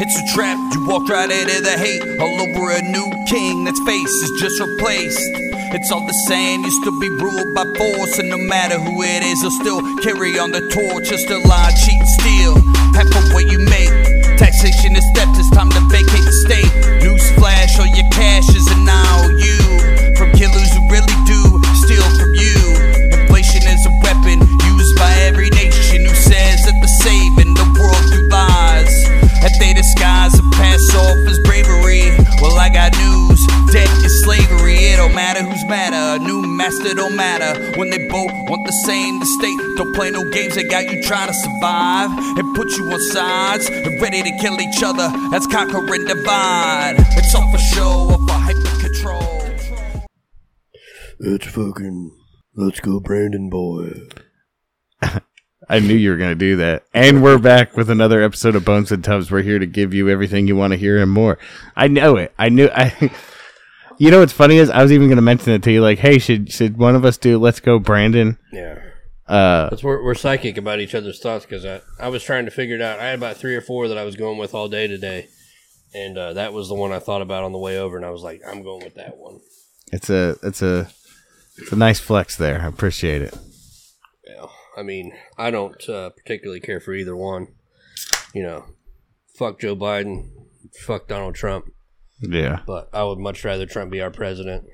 It's a trap, you walked right into the hate. All over a new king that's face is just replaced. It's all the same, you still be ruled by force, and no matter who it is, they'll still carry on the torch. Just a lie, cheat, steal. Half of what you make. Taxation is theft, it's time to vacate the state. Newsflash, all your cash is an IOU. Matter. A new master don't matter. When they both want the same, the state don't play no games. They got you trying to survive and put you on sides and ready to kill each other. That's conquer and divide. It's all for show or for hyper control. It's fucking. Let's go, Brandon boy. I knew you were going to do that. And we're back with another episode of Bones and Tubs. We're here to give you everything you want to hear and more. I know it. I knew. I. You know what's funny is I was even going to mention it to you. Like, hey, should should one of us do Let's Go, Brandon? Yeah. Uh, That's we're, we're psychic about each other's thoughts because I, I was trying to figure it out. I had about three or four that I was going with all day today. And uh, that was the one I thought about on the way over. And I was like, I'm going with that one. it's a it's a it's a nice flex there. I appreciate it. Yeah. I mean, I don't uh, particularly care for either one. You know, fuck Joe Biden, fuck Donald Trump. Yeah. but I would much rather Trump be our president.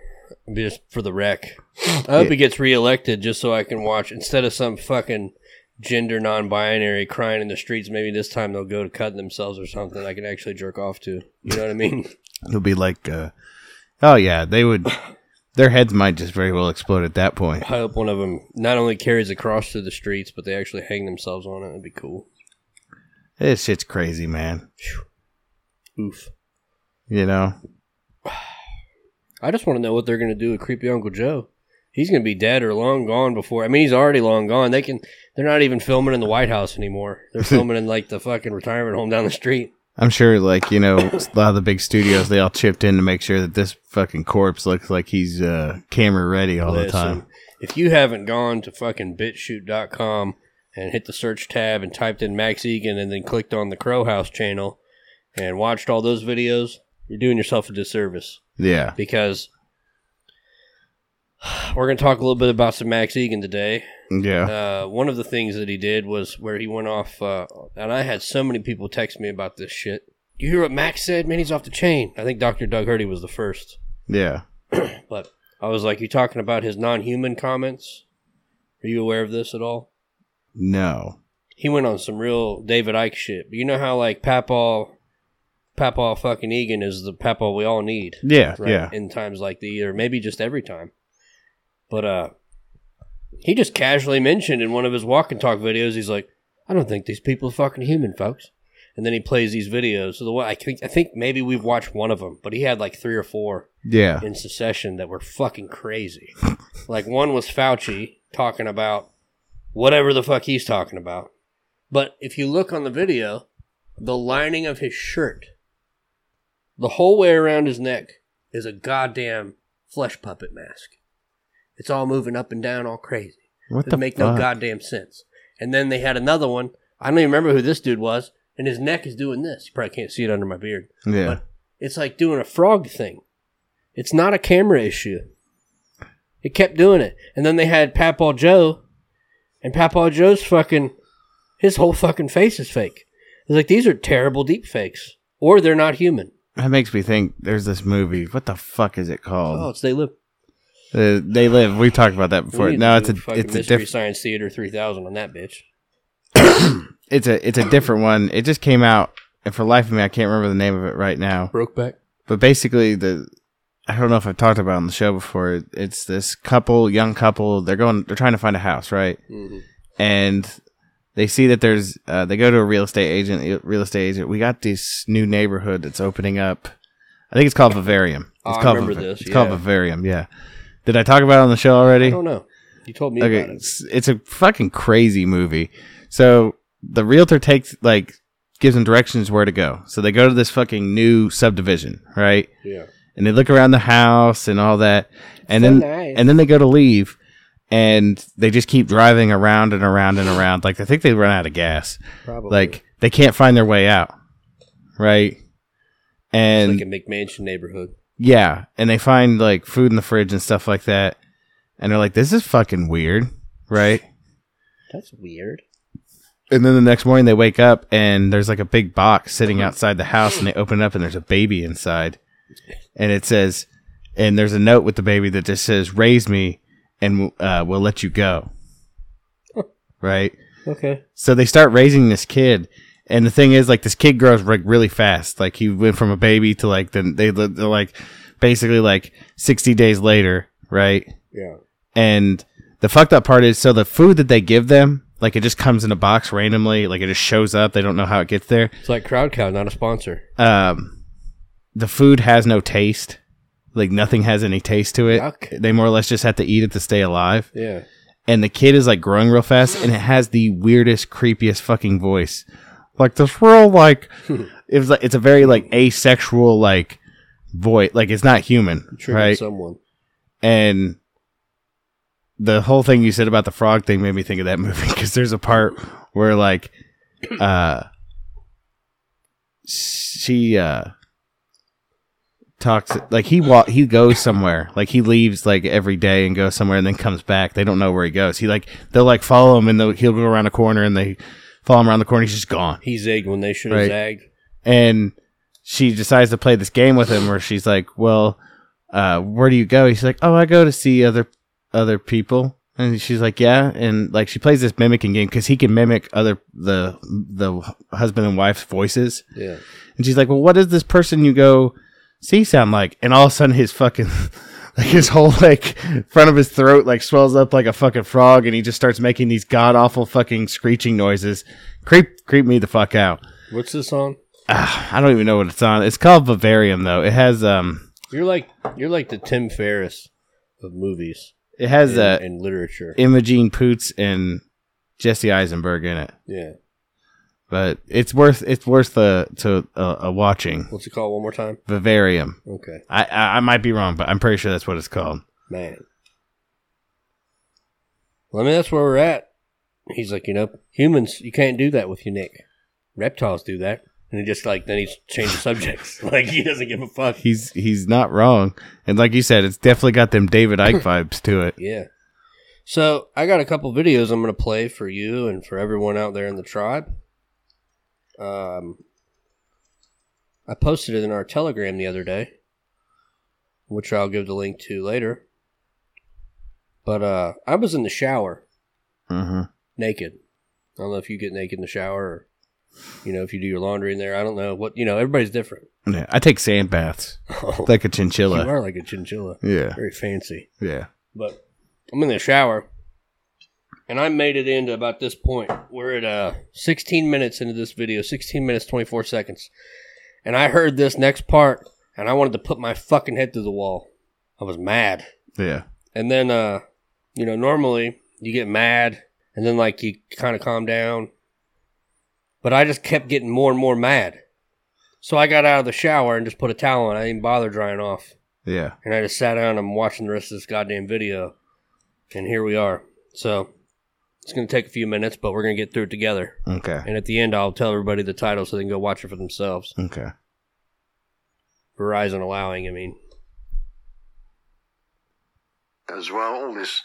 Just for the wreck. I hope he gets reelected just so I can watch instead of some fucking gender non-binary crying in the streets. Maybe this time they'll go to cut themselves or something. I can actually jerk off to. You know what I mean? It'll be like, uh, oh yeah, they would. Their heads might just very well explode at that point. I hope one of them not only carries a cross through the streets, but they actually hang themselves on it. That'd be cool. This shit's crazy, man. Oof. You know. I just want to know what they're going to do with creepy Uncle Joe. He's going to be dead or long gone before. I mean, he's already long gone. They can. They're not even filming in the White House anymore. They're filming in like the fucking retirement home down the street. I'm sure, like you know, a lot of the big studios they all chipped in to make sure that this fucking corpse looks like he's uh, camera ready all the time. If you haven't gone to fucking BitChute.com and hit the search tab and typed in Max Igan and then clicked on the Crow House channel and watched all those videos, you're doing yourself a disservice Yeah, because we're going to talk a little bit about some Max Igan today. yeah, Uh, one of the things that he did was where he went off, uh, and I had so many people text me about this shit. You hear what Max said? Man, he's off the chain. I think Dr. Doug Hurdy was the first. yeah. But I was like, you talking about his non-human comments? Are you aware of this at all? No. He went on some real David Icke shit. But you know how like Papaw, Papaw fucking Igan is the Papa we all need, Yeah, right? yeah. In times like these, or maybe just every time. But uh, he just casually mentioned in one of his walk and talk videos, he's like, I don't think these people are fucking human, folks. And then he plays these videos. So the one I think I think maybe we've watched one of them, but he had like three or four Yeah. in succession that were fucking crazy. like one was Fauci talking about whatever the fuck he's talking about. But if you look on the video, the lining of his shirt, the whole way around his neck is a goddamn flesh puppet mask. It's all moving up and down, all crazy. What It the make fuck? no goddamn sense. And then they had another one. I don't even remember who this dude was, and his neck is doing this. You probably can't see it under my beard. Yeah. But it's like doing a frog thing. It's not a camera issue. It kept doing it. And then they had Papaw Joe, and Papaw Joe's fucking, his whole fucking face is fake. It's like, these are terrible deep fakes. Or they're not human. That makes me think. There's this movie. What the fuck is it called? Oh, it's They Live. Uh, they live. We talked about that before. No, it's a do fucking it's a Mystery diff- Science Theater 3000 on that bitch. it's a it's a different one. It just came out, and for life of me, I can't remember the name of it right now. Brokeback. But basically, the I don't know if I've talked about it on the show before. It's this couple, young couple. They're going. They're trying to find a house, right? Mm-hmm. and they see that there's uh, they go to a real estate agent real estate agent. We got this new neighborhood that's opening up. I think it's called vivarium. Oh, it's I called remember Viva- this, it's called vivarium yeah. Did i talk about it on the show already? I don't know. You told me okay about it. it's, it's a fucking crazy movie. So the realtor takes like gives them directions where to go. So they go to this fucking new subdivision right? Yeah. and they look around the house and all that. And So then nice. and then they go to leave and they just keep driving around and around and around like i think they run out of gas Probably. like they can't find their way out right? And like a McMansion neighborhood. yeah, and they find like food in the fridge and stuff like that, and they're like, "This is fucking weird," right? That's weird. And then the next morning they wake up and there's like a big box sitting outside the house, and they open it up and there's a baby inside, and it says, and there's a note with the baby that just says, "Raise me, and uh, we'll let you go," right? Okay. So they start raising this kid, and the thing is, like, this kid grows like really fast. Like he went from a baby to like then they they're like basically like sixty days later, right? Yeah. And the fucked up part is, so the food that they give them, like, it just comes in a box randomly. Like, it just shows up. They don't know how it gets there. It's like Crowd Cow, not a sponsor. Um, the food has no taste. Like, nothing has any taste to it. Yuck. They more or less just have to eat it to stay alive. Yeah. and the kid is like growing real fast and it has the weirdest creepiest fucking voice like this real like it was like it's a very like asexual like voice like it's not human Triggered right someone. and the whole thing you said about the frog thing made me think of that movie because there's a part where like uh she uh talks like he walk he goes somewhere like he leaves like every day and goes somewhere and then comes back they don't know where he goes he like they'll like follow him and he'll go around a corner and they follow him around the corner he's just gone He zagged when they should have Right. zagged. and she decides to play this game with him where she's like, "Well, uh, where do you go?" He's like, "Oh, I go to see other other people." And she's like, "Yeah," and like she plays this mimicking game because he can mimic other the the husband and wife's voices. Yeah. And she's like, "Well, what does this person you go see sound like?" And all of a sudden, his fucking like his whole like front of his throat like swells up like a fucking frog, and he just starts making these god awful fucking screeching noises. Creep creep me the fuck out. What's this on? Ah, I don't even know what it's on. It's called Vivarium though. It has um You're like you're like the Tim Ferriss of movies it has and, uh and literature. Imogen Poots and Jesse Eisenberg in it. yeah. But it's worth it's worth the to uh, a watching. What's it called one more time? Vivarium. Okay. I, I I might be wrong, but I'm pretty sure that's what it's called. Man. Well, I mean, that's where we're at. He's like, you know, humans, you can't do that with you, Nick. Reptiles do that. And he just like, then he changes subjects. like, he doesn't give a fuck. He's he's not wrong. And like you said, it's definitely got them David Icke vibes to it. Yeah. So I got a couple videos I'm going to play for you and for everyone out there in the tribe. Um, I posted it in our Telegram the other day, which I'll give the link to later. But uh, I was in the shower Mm-hmm. naked. I don't know if you get naked in the shower or, you know, if you do your laundry in there. I don't know what, you know, everybody's different. Yeah, I take sand baths like a chinchilla. you are like a chinchilla. Yeah, Very fancy. yeah. But I'm in the shower, and I made it into about this point. We're at uh 16 minutes into this video, 16 minutes 24 seconds, and I heard this next part, and I wanted to put my fucking head through the wall. I was mad, Yeah. and then uh, you know, normally you get mad, and then like you kind of calm down, but I just kept getting more and more mad. So I got out of the shower and just put a towel on. I didn't bother drying off. Yeah. And I just sat down and I'm watching the rest of this goddamn video. And here we are. So it's going to take a few minutes, but we're going to get through it together. Okay. And at the end, I'll tell everybody the title so they can go watch it for themselves. Okay. Verizon allowing, I mean. as well. All this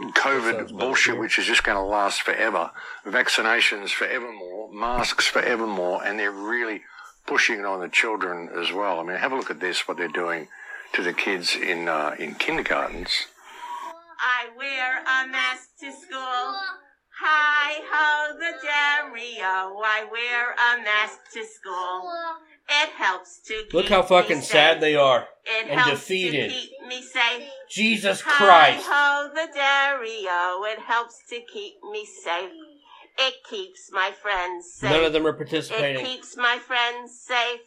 COVID bullshit, right. which is just going to last forever. Vaccinations forevermore, masks forevermore, and they're really pushing it on the children as well. I mean, have a look at this, what they're doing to the kids in uh, in kindergartens. I wear a mask to school. Hi ho the Dario. I wear a mask to school. It helps to keep Look how fucking sad they are. It and helps defeated. to keep me safe. Jesus Christ. Hi ho the Dario. It helps to keep me safe. It keeps my friends safe. None of them are participating. It keeps my friends safe.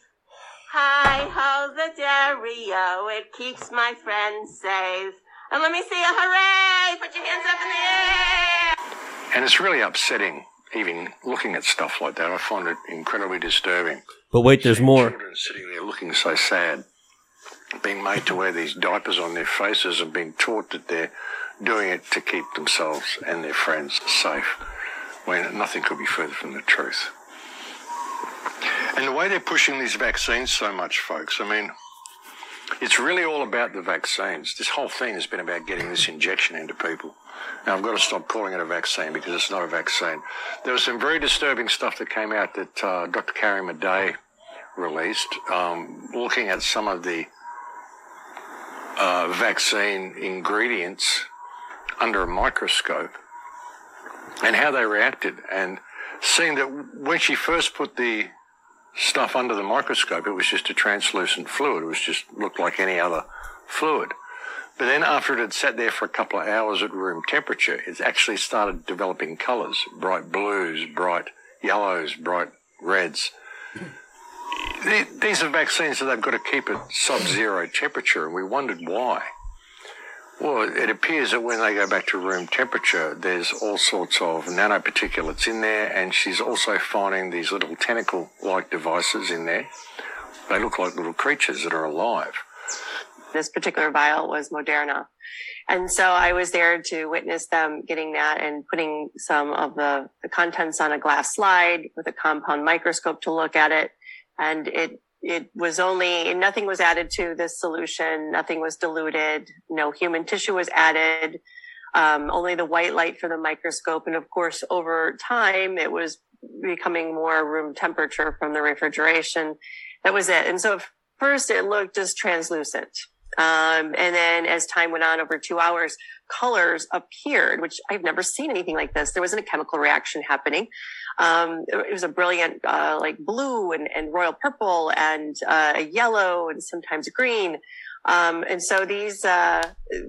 Hi ho the Dario. It keeps my friends safe. And let me see a hooray! Put your hands up in the air! And it's really upsetting, even looking at stuff like that. I find it incredibly disturbing. But wait, there's more. Children sitting there looking so sad, being made to wear these diapers on their faces and being taught that they're doing it to keep themselves and their friends safe, when nothing could be further from the truth. And the way they're pushing these vaccines so much, folks, I mean, it's really all about the vaccines. This whole thing has been about getting this injection into people. Now, I've got to stop calling it a vaccine because it's not a vaccine. There was some very disturbing stuff that came out that uh, Dr. Carrie Madej released, um, looking at some of the uh, vaccine ingredients under a microscope and how they reacted, and seeing that when she first put the stuff under the microscope, it was just a translucent fluid. It was just looked like any other fluid. But then after it had sat there for a couple of hours at room temperature, it actually started developing colours, bright blues, bright yellows, bright reds. Hmm. These are vaccines that they've got to keep at sub-zero temperature, and we wondered why. Well, it appears that when they go back to room temperature, there's all sorts of nanoparticulates in there, and she's also finding these little tentacle-like devices in there. They look like little creatures that are alive. This particular vial was Moderna. And so I was there to witness them getting that and putting some of the, the contents on a glass slide with a compound microscope to look at it. And it it was only nothing was added to this solution. Nothing was diluted. No human tissue was added. Um, only the white light for the microscope. And of course over time it was becoming more room temperature from the refrigeration. That was it. And so first it looked just translucent um, and then as time went on over two hours colors appeared which i've never seen anything like this there wasn't a chemical reaction happening um, it was a brilliant, uh, like blue and, and royal purple and uh, yellow and sometimes green. Um, and so these uh,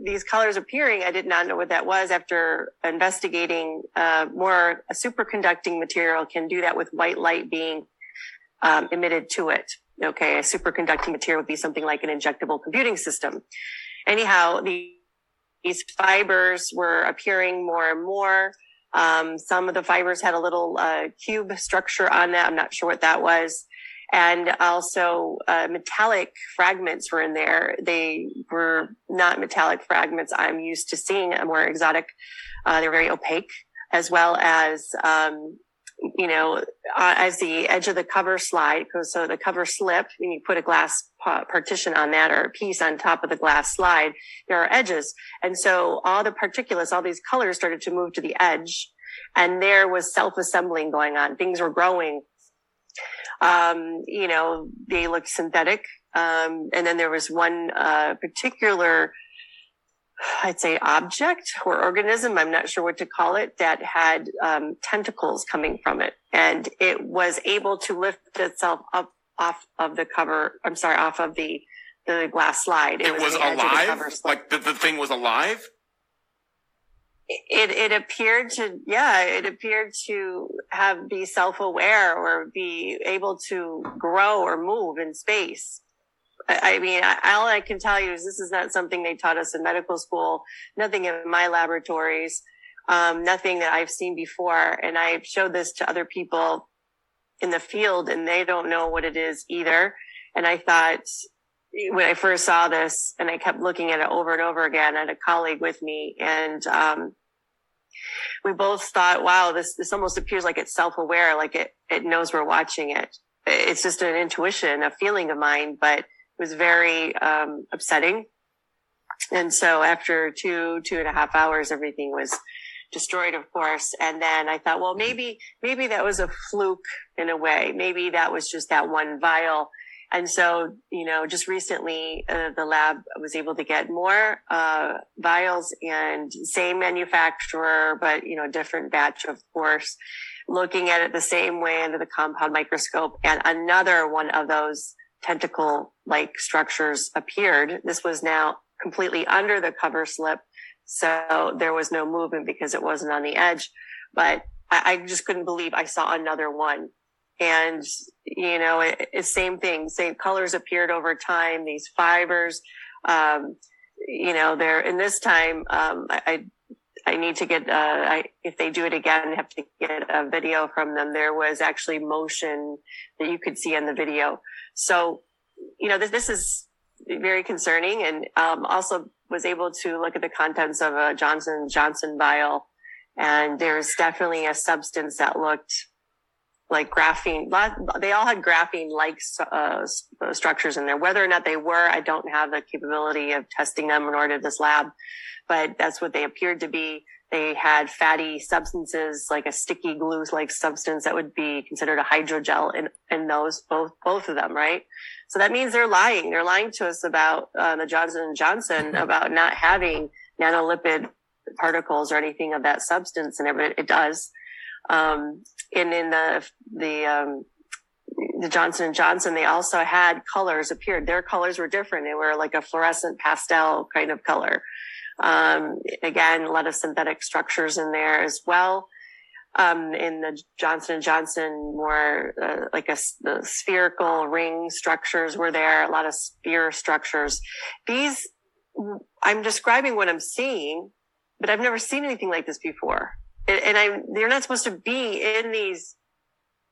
these colors appearing, I did not know what that was. After investigating uh, more, a superconducting material can do that with white light being um, emitted to it. Okay, a superconducting material would be something like an injectable computing system. Anyhow, the, these fibers were appearing more and more. Um, some of the fibers had a little uh, cube structure on that. I'm not sure what that was. And also uh, metallic fragments were in there. They were not metallic fragments I'm used to seeing, a more exotic. Uh, they're very opaque, as well as um, you know, uh, as the edge of the cover slide so the cover slip, and you put a glass partition on that or a piece on top of the glass slide, there are edges. And so all the particulates, all these colors started to move to the edge and there was self-assembling going on. Things were growing. Um, you know, they looked synthetic. Um, and then there was one, uh, particular, I'd say object or organism. I'm not sure what to call it that had um, tentacles coming from it, and it was able to lift itself up off of the cover. I'm sorry, off of the the glass slide. It, it was, was alive. The like the, the thing was alive. It it appeared to yeah it appeared to have be self aware or be able to grow or move in space. I mean, all I can tell you is this is not something they taught us in medical school, nothing in my laboratories, um, nothing that I've seen before. And I showed this to other people in the field and they don't know what it is either. And I thought when I first saw this and I kept looking at it over and over again, I had a colleague with me and, um, we both thought, wow, this, this almost appears like it's self-aware, like it, it knows we're watching it. It's just an intuition, a feeling of mine, but was very um, upsetting. And so after two, two and a half hours, everything was destroyed, of course. And then I thought, well, maybe, maybe that was a fluke in a way. Maybe that was just that one vial. And so, you know, just recently, uh, the lab was able to get more, uh, vials and same manufacturer, but, you know, different batch, of course, looking at it the same way under the compound microscope and another one of those tentacle like structures appeared. This was now completely under the cover slip. So there was no movement because it wasn't on the edge, but I, I just couldn't believe I saw another one. And, you know, it, same thing, same colors appeared over time, these fibers, um, you know, there, in this time, um, I, I I need to get, uh, I, if they do it again, I have to get a video from them. There was actually motion that you could see in the video. So, you know, this, this is very concerning and, um, also was able to look at the contents of a Johnson Johnson vial. And there's definitely a substance that looked like graphene. They all had graphene like uh, uh, structures in there. Whether or not they were, I don't have the capability of testing them in order to this lab, but that's what they appeared to be. They had fatty substances like a sticky glue like substance that would be considered a hydrogel in, in those, both, both of them, right? So that means they're lying. They're lying to us about uh, the Johnson & Johnson about not having nanolipid particles or anything of that substance and it, it does. Um, and in the, the, um, the Johnson and Johnson, they also had colors appeared. Their colors were different. They were like a fluorescent pastel kind of color. Um, again, a lot of synthetic structures in there as well. Um, in the Johnson and Johnson, more uh, like a, spherical ring structures were there. A lot of sphere structures. These, I'm describing what I'm seeing, but I've never seen anything like this before. And, I, they're not supposed to be in these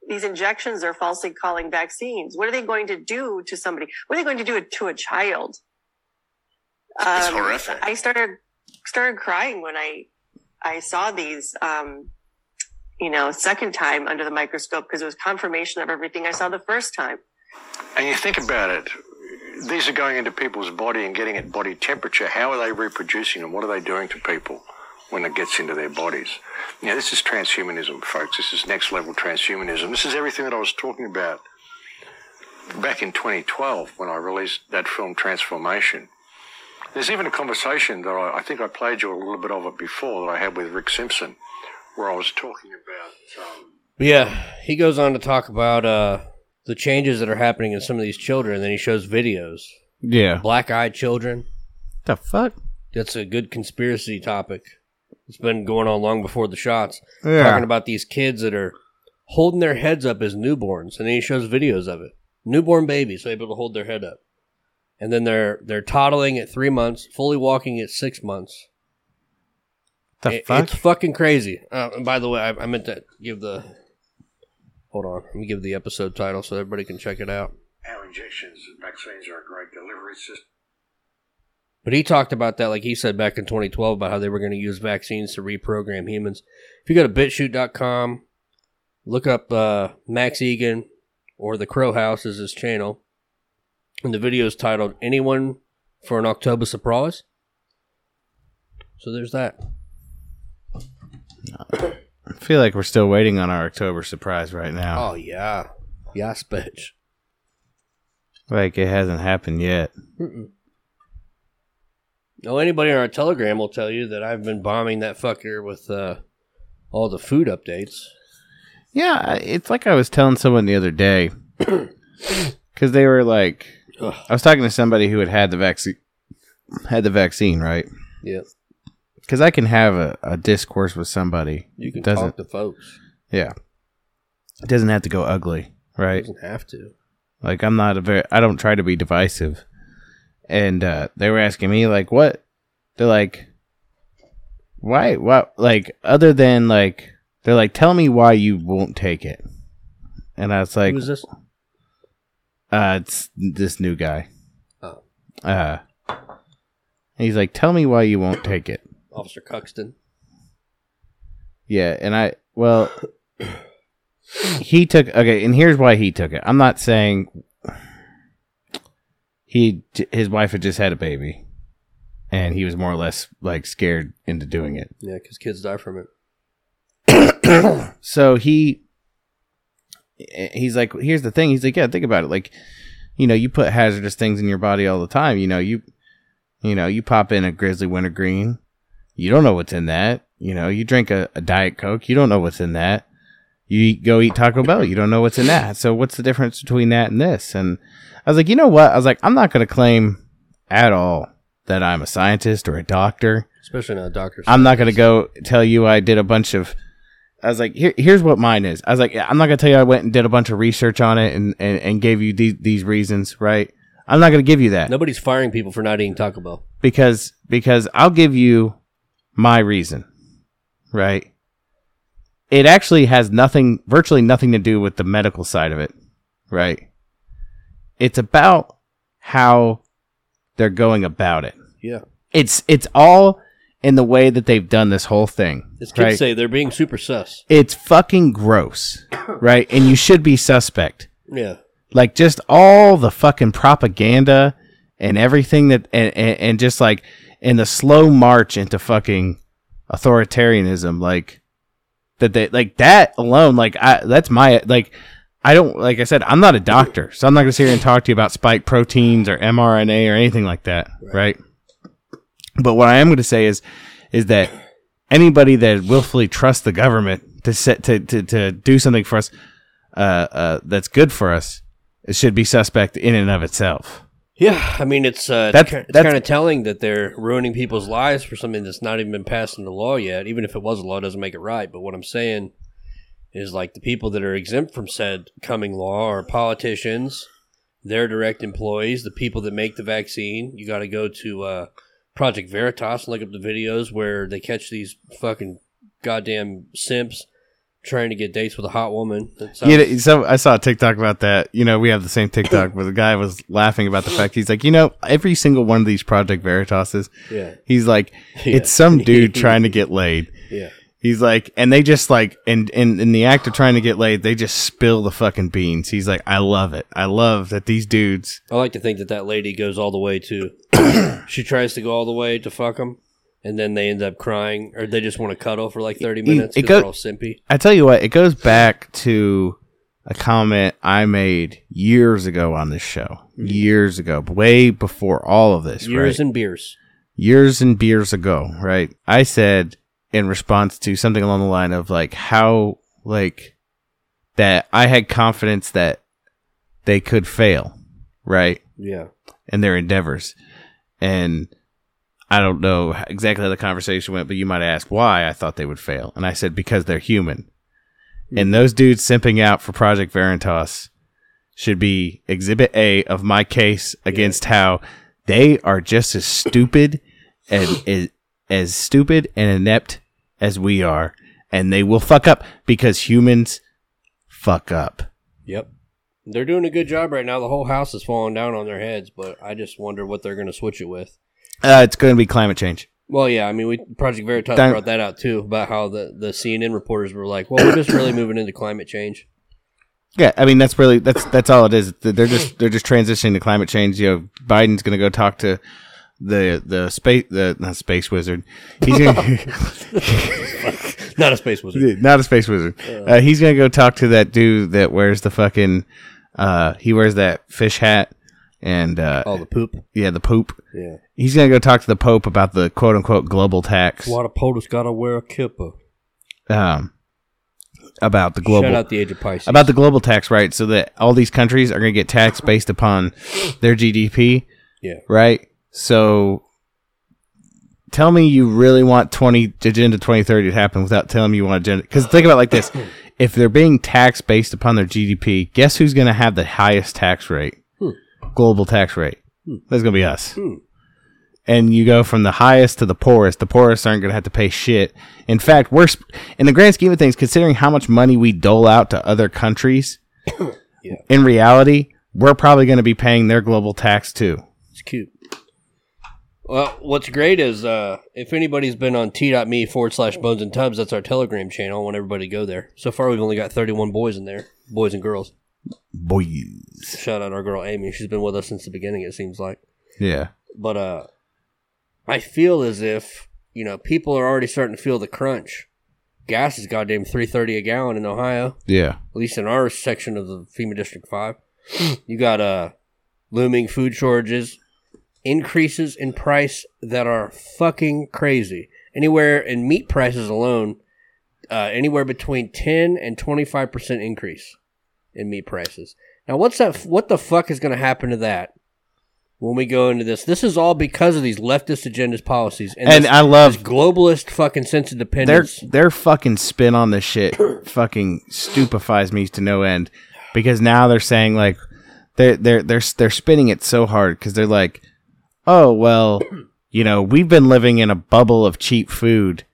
these injections are falsely calling vaccines. What are they going to do to somebody? What are they going to do to a child? It's um, horrific. I started started crying when I I saw these. Um, you know, second time under the microscope because it was confirmation of everything I saw the first time. And you think about it, these are going into people's body and getting at body temperature. How are they reproducing and what are they doing to people when it gets into their bodies? Now, this is transhumanism, folks. This is next level transhumanism. This is everything that I was talking about back in 2012 when I released that film Transformation. There's even a conversation that I, I, think I played you a little bit of it before that I had with Rick Simpson, where I was talking about. Um, yeah, he goes on to talk about uh, the changes that are happening in some of these children, and then he shows videos. Yeah, black-eyed children. The fuck? That's a good conspiracy topic. It's been going on long before the shots. Yeah. Talking about these kids that are holding their heads up as newborns, and then he shows videos of it. Newborn babies able to hold their head up and then they're they're toddling at three months, fully walking at six months. The it, fuck? It's fucking crazy. Uh, and by the way, I, I, meant to give the. Hold on, let me give the episode title so everybody can check it out. Our injections, vaccines are a great delivery system. But he talked about that, like he said back in 2012, about how they were going to use vaccines to reprogram humans. If you go to BitChute.com, look up uh, Max Igan or the Crow House is his channel and the video is titled Anyone for an October Surprise? So there's that. I feel like we're still waiting on our October surprise right now. Oh, yeah. Yes, bitch. Like it hasn't happened yet. Mm-mm. No, anybody on our Telegram will tell you that I've been bombing that fucker with uh, all the food updates. Yeah, it's like I was telling someone the other day because they were like, Ugh. I was talking to somebody who had had the vaccine, had the vaccine, right? Yeah. Because I can have a, a discourse with somebody. You can doesn't, talk to folks. Yeah. It doesn't have to go ugly, right? It doesn't have to. Like I'm not a very. I don't try to be divisive. And uh, they were asking me like, what? They're like, why? What? Like other than like, they're like, tell me why you won't take it. And I was like, who's this? Uh, it's this new guy. Oh. Uh, he's like, tell me why you won't take it. Officer Cuxton. Yeah, and I, well, he took, okay, and here's why he took it. I'm not saying he, his wife had just had a baby, and he was more or less like scared into doing it. Yeah, because kids die from it. so he eh, he's like, here's the thing. He's like, yeah, think about it. Like, you know, you put hazardous things in your body all the time. You know, you, you know, you pop in a grizzly wintergreen. You don't know what's in that. You know, you drink a, a diet coke. You don't know what's in that. You eat, go eat Taco Bell. You don't know what's in that. So what's the difference between that and this? And I was like, you know what? I was like, I'm not going to claim at all that I'm a scientist or a doctor. Especially not a doctor. I'm not going to go tell you I did a bunch of I was like, Here, here's what mine is. I was like, I'm not gonna tell you I went and did a bunch of research on it and, and, and gave you these, these reasons, right? I'm not gonna give you that. Nobody's firing people for not eating Taco Bell. Because because I'll give you my reason. Right? It actually has nothing virtually nothing to do with the medical side of it. Right? It's about how they're going about it. Yeah. It's it's all in the way that they've done this whole thing. As kids right? say, they're being super sus. it's fucking gross, right? And you should be suspect. Yeah. Like just all the fucking propaganda and everything that, and, and, and just like in the slow march into fucking authoritarianism, like that they like that alone. Like I, that's my like. I don't like I said I'm not a doctor, so I'm not going to sit here and talk to you about spike proteins or mRNA or anything like that, right? But what I am going to say is is that anybody that willfully trusts the government to set to, to, to do something for us uh, uh, that's good for us it should be suspect in and of itself. Yeah, I mean it's uh, That's- it's, that's- kind of telling that they're ruining people's lives for something that's not even been passed into law yet. Even if it was a law, it doesn't make it right. But what I'm saying is like the people that are exempt from said coming law are politicians, their direct employees, the people that make the vaccine. You got to go to uh, Project Veritas and look up the videos where they catch these fucking goddamn simps trying to get dates with a hot woman. Sounds- You so I saw a TikTok about that. You know, we have the same TikTok where the guy was laughing about the fact he's like, you know, every single one of these Project Veritas's, yeah, he's like, Yeah. it's some dude trying to get laid. yeah. He's like, and they just like, and in, in the act of trying to get laid, they just spill the fucking beans. He's like, I love it. I love that these dudes. I like to think that that lady goes all the way to. she tries to go all the way to fuck them, and then they end up crying, or they just want to cuddle for like thirty minutes it go- they're all simpy. I tell you what, it goes back to a comment I made years ago on this show. Mm-hmm. Years ago, way before all of this. Years right? and beers. years and years ago, right? I said in response to something along the line of like how like that I had confidence that they could fail, right? Yeah, In their endeavors. And I don't know exactly how the conversation went, but you might ask why I thought they would fail. And I said because they're human. And hmm. those dudes simping out for Project Veritas should be exhibit A of my case against how they are just as stupid and as, as stupid and inept as we are. And they will fuck up because humans fuck up. yep. They're doing a good job right now. The whole house is falling down on their heads, but I just wonder what they're going to switch it with. Uh, it's going to be climate change. Well, yeah, I mean, we Project Veritas Don't- brought that out too about how the the CNN reporters were like, "Well, we're just really moving into climate change." Yeah, I mean that's really that's that's all it is. They're just they're just transitioning to climate change. You know, Biden's going to go talk to the the space the not space wizard. He's gonna, Not a space wizard. not a space wizard. Uh, he's going to go talk to that dude that wears the fucking. Uh, he wears that fish hat and uh, Oh, the poop. yeah, the poop. Yeah. He's going to go talk to the Pope about the quote unquote global tax. Why the POTUS got to wear a kippa? Um, about the Shout global out the age of Pisces. about the global tax, right? So that all these countries are going to get taxed based upon their GDP. yeah. right? So tell me you really want 20 agenda 2030 to happen without telling me you want agenda because think about it like this if they're being taxed based upon their gdp guess who's going to have the highest tax rate global tax rate that's going to be us and you go from the highest to the poorest the poorest aren't going to have to pay shit in fact we're sp- in the grand scheme of things considering how much money we dole out to other countries in reality we're probably going to be paying their global tax too It's cute. Well, what's great is uh, if anybody's been on t.me forward slash bones and tubs, that's our Telegram channel. I want everybody to go there. So far, we've only got 31 boys in there, boys and girls. Boys Shout out our girl Amy. She's been with us since the beginning, it seems like. yeah But uh, I feel as if, you know, people are already starting to feel the crunch. Gas is goddamn 330 a gallon in Ohio. Yeah. at least in our section of the FEMA District 5. You got uh, looming food shortages, increases in price that are fucking crazy. Anywhere in meat prices alone, uh, anywhere between 10 and 25% increase in meat prices. Now, what's that? What the fuck is going to happen to that when we go into this? This is all because of these leftist agendas policies and, And this, I love this globalist fucking sense of their dependence. their fucking spin on this shit fucking stupefies me to no end because now they're saying like they're they're they're they're spinning it so hard because they're like oh well you know we've been living in a bubble of cheap food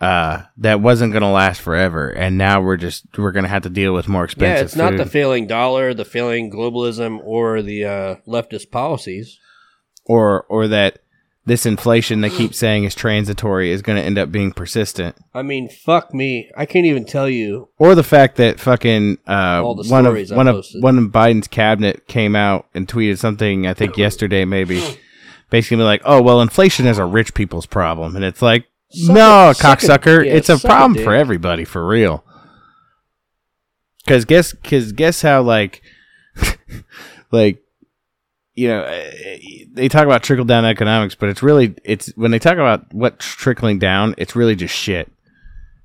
uh that wasn't gonna last forever and now we're just we're gonna have to deal with more expensive Yeah, it's not the failing dollar, the failing globalism, or the uh, leftist policies. or or that this inflation they keep saying is transitory is going to end up being persistent, I mean, fuck me. I can't even tell you. or the fact that fucking uh, one of I one of one of Biden's cabinet came out and tweeted something I think yesterday maybe, basically like, oh well, inflation is a rich people's problem, and it's like, Suck no, it- suck it- cocksucker, it's a it, problem for everybody for real. Because guess, because guess how like, like, you know, eh, they talk about trickle down economics, but it's really it's when they talk about what's trickling down, it's really just shit,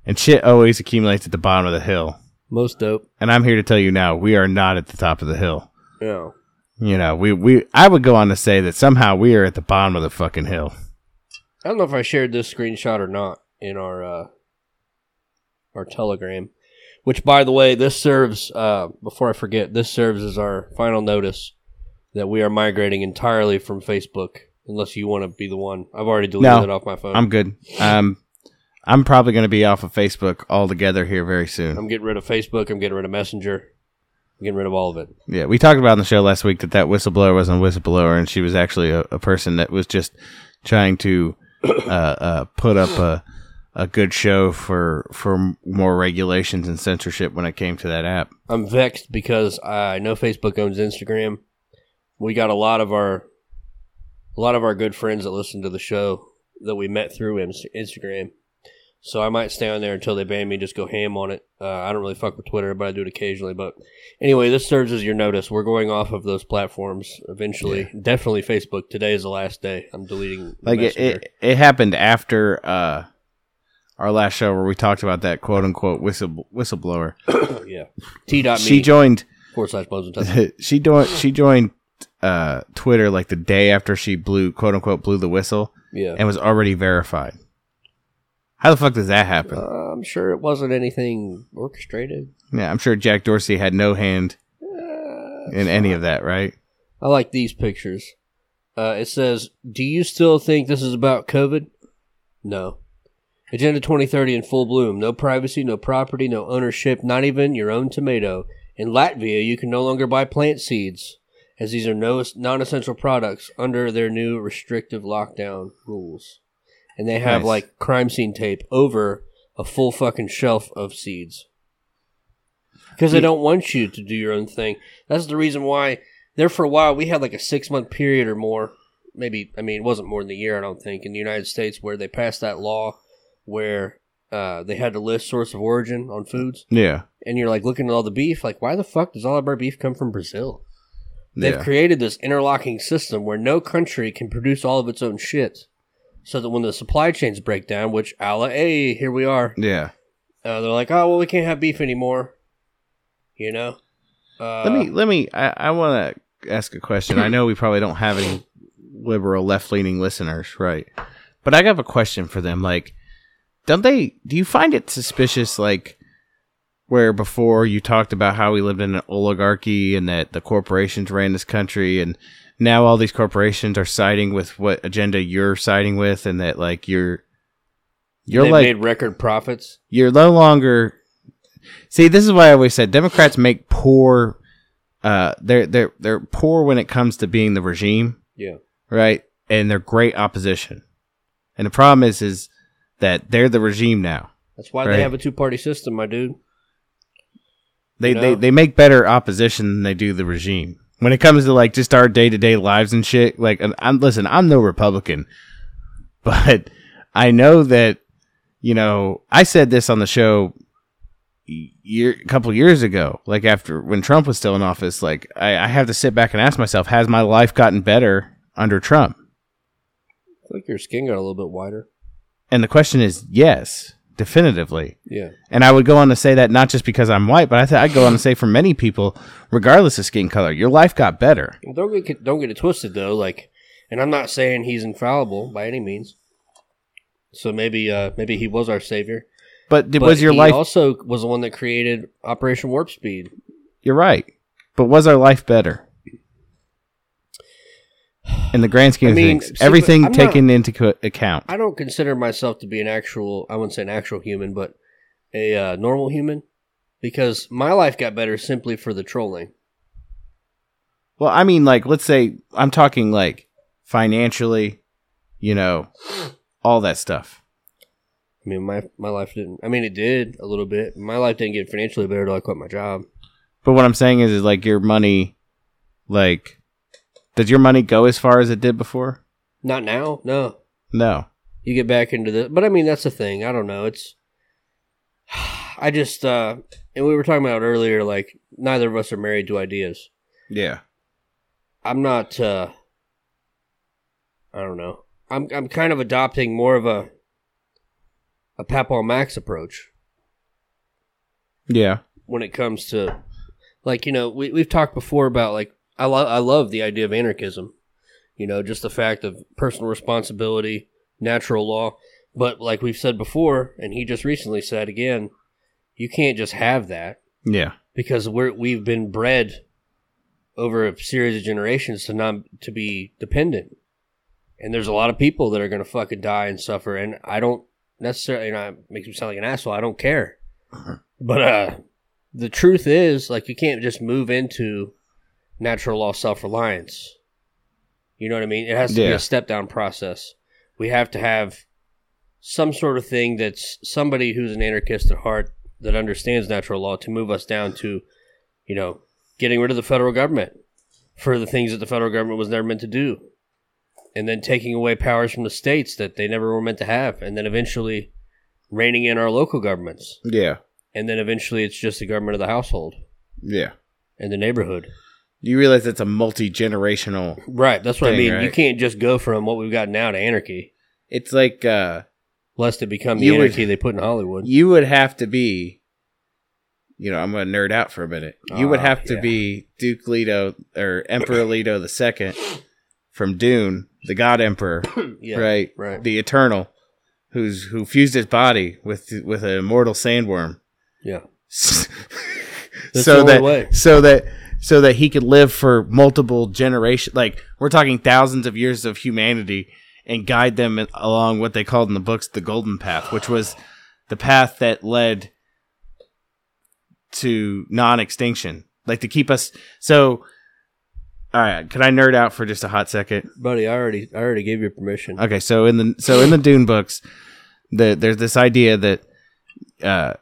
and shit always accumulates at the bottom of the hill. Most dope. And I'm here to tell you now, we are not at the top of the hill. Yeah. You know, we we I would go on to say that somehow we are at the bottom of the fucking hill. I don't know if I shared this screenshot or not in our uh, our Telegram. Which, by the way, this serves uh, before I forget. This serves as our final notice that we are migrating entirely from Facebook. Unless you want to be the one, I've already deleted No, it off my phone. I'm good. Um, I'm probably going to be off of Facebook altogether here very soon. I'm getting rid of Facebook. I'm getting rid of Messenger. I'm getting rid of all of it. Yeah, we talked about on the show last week that that whistleblower wasn't a whistleblower, and she was actually a, a person that was just trying to Uh, uh, put up a a good show for for more regulations and censorship when it came to that app. I'm vexed because I know Facebook owns Instagram. We got a lot of our a lot of our good friends that listen to the show that we met through Instagram. So I might stay on there until they ban me. Just go ham on it. Uh, I don't really fuck with Twitter, but I do it occasionally. But anyway, this serves as your notice. We're going off of those platforms eventually. Definitely Facebook. Today is the last day. I'm deleting. Like it, it, it happened after uh, our last show where we talked about that quote unquote whistle whistleblower. yeah. T. Dot She joined. forward slash bones and she joined. She joined uh, Twitter like the day after she blew quote unquote blew the whistle Yeah. and was already verified. How the fuck does that happen? Uh, I'm sure it wasn't anything orchestrated. Yeah, I'm sure Jack Dorsey had no hand Uh, in any of that, right? I like these pictures. Uh, it says, "Do you still think this is about COVID?" No. Agenda 2030 in full bloom. No privacy, no property, no ownership, not even your own tomato. In Latvia, you can no longer buy plant seeds, as these are no non-essential products under their new restrictive lockdown rules. And they have Nice. like crime scene tape over a full fucking shelf of seeds. Because they don't want you to do your own thing. That's the reason why there for a while we had like a six month period or more. Maybe I mean it wasn't more than a year. I don't think in the United States where they passed that law where uh, they had to list source of origin on foods, Yeah. and you're like looking at all the beef, like why the fuck does all of our beef come from Brazil? They've Yeah. created this interlocking system where no country can produce all of its own shit, so that when the supply chains break down, which a la hey, here we are, Yeah. uh, they're like, oh well, we can't have beef anymore. You know. Uh, let me let me I, I want to ask a question. I know we probably don't have any liberal left leaning listeners, right? But I have a question for them. Like, don't they? Do you find it suspicious, like? Where before you talked about how we lived in an oligarchy and that the corporations ran this country, and now all these corporations are siding with what agenda you're siding with, and that like you're you're they like made record profits. you're no longer see this is why i always said democrats make poor uh they're they're they're poor when it comes to being the regime Yeah. right and they're great opposition and the problem is is that they're the regime now That's why Right. they have a two party system, my dude. they, You they they make better opposition than they do the regime when it comes to like just our day-to-day lives and shit like and i'm listen i'm no republican but i know that you know i said this on the show year a couple years ago like after when trump was still in office like I, I have to sit back and ask myself has my life gotten better under trump I like your skin got a little bit wider. and the question is yes definitively Yeah. And I would go on to say that not just because I'm white, but I th- I'd go on to say for many people, regardless of skin color, your life got better. Don't get don't get it twisted though. Like, and I'm not saying he's infallible by any means. So maybe uh maybe he was our savior. But did, But was your he life? also was the one that created Operation Warp Speed. you're right. But was our life better? In the grand scheme I mean, of things, everything I'm not- taken into co- account. I don't consider myself to be an actual I wouldn't say an actual human, but a uh, normal human because my life got better simply for the trolling. Well, I mean, like, let's say I'm talking like financially, you know, all that stuff. I mean, my my life didn't. I mean, it did a little bit. My life didn't get financially better till I quit my job. But what I'm saying is, is like your money, like, does your money go as far as it did before? Not now, no. No. You get back into the, but I mean, that's the thing. I don't know. It's, I just, uh, and we were talking about earlier, like neither of us are married to ideas. Yeah. I'm not. uh I don't know. I'm I'm kind of adopting more of a a Papa Max approach Yeah. when it comes to like you know we we've talked before about like I love I love the idea of anarchism. You know, just the fact of personal responsibility, natural law. But like we've said before, and he just recently said again, you can't just have that Yeah. because we're we've been bred over a series of generations to not to be dependent. And there's a lot of people that are gonna fucking die and suffer and I don't necessarily you know makes me sound like an asshole, I don't care. But uh the truth is like you can't just move into natural law self reliance. You know what I mean? It has to be a step down process. We have to have some sort of thing that's somebody who's an anarchist at heart that understands natural law to move us down to, you know, getting rid of the federal government for the things that the federal government was never meant to do. And then taking away powers from the states that they never were meant to have. And then eventually reining in our local governments. Yeah. And then eventually it's just the government of the household Yeah. and the neighborhood. You realize that's a multi generational. Right. That's what I Thing, mean. You can't just go from what we've got now to anarchy, It's like uh lest it become the You would- anarchy they put in Hollywood. you would have to be. You know, I'm gonna nerd out for a minute. You would Ah, have to yeah. be Duke Leto or Emperor Leto the Second from Dune, the God Emperor, Yeah. right? right. The Eternal, who's who fused his body with with an immortal sandworm. Yeah. so that way. so that so that he could live for multiple generations like we're talking thousands of years of humanity and guide them along what they called in the books the golden path which was the path that led to non-extinction like to keep us so all right can i nerd out for just a hot second Buddy, I already I already gave you permission. Okay, so in the so in the Dune books, the there's this idea that, uh,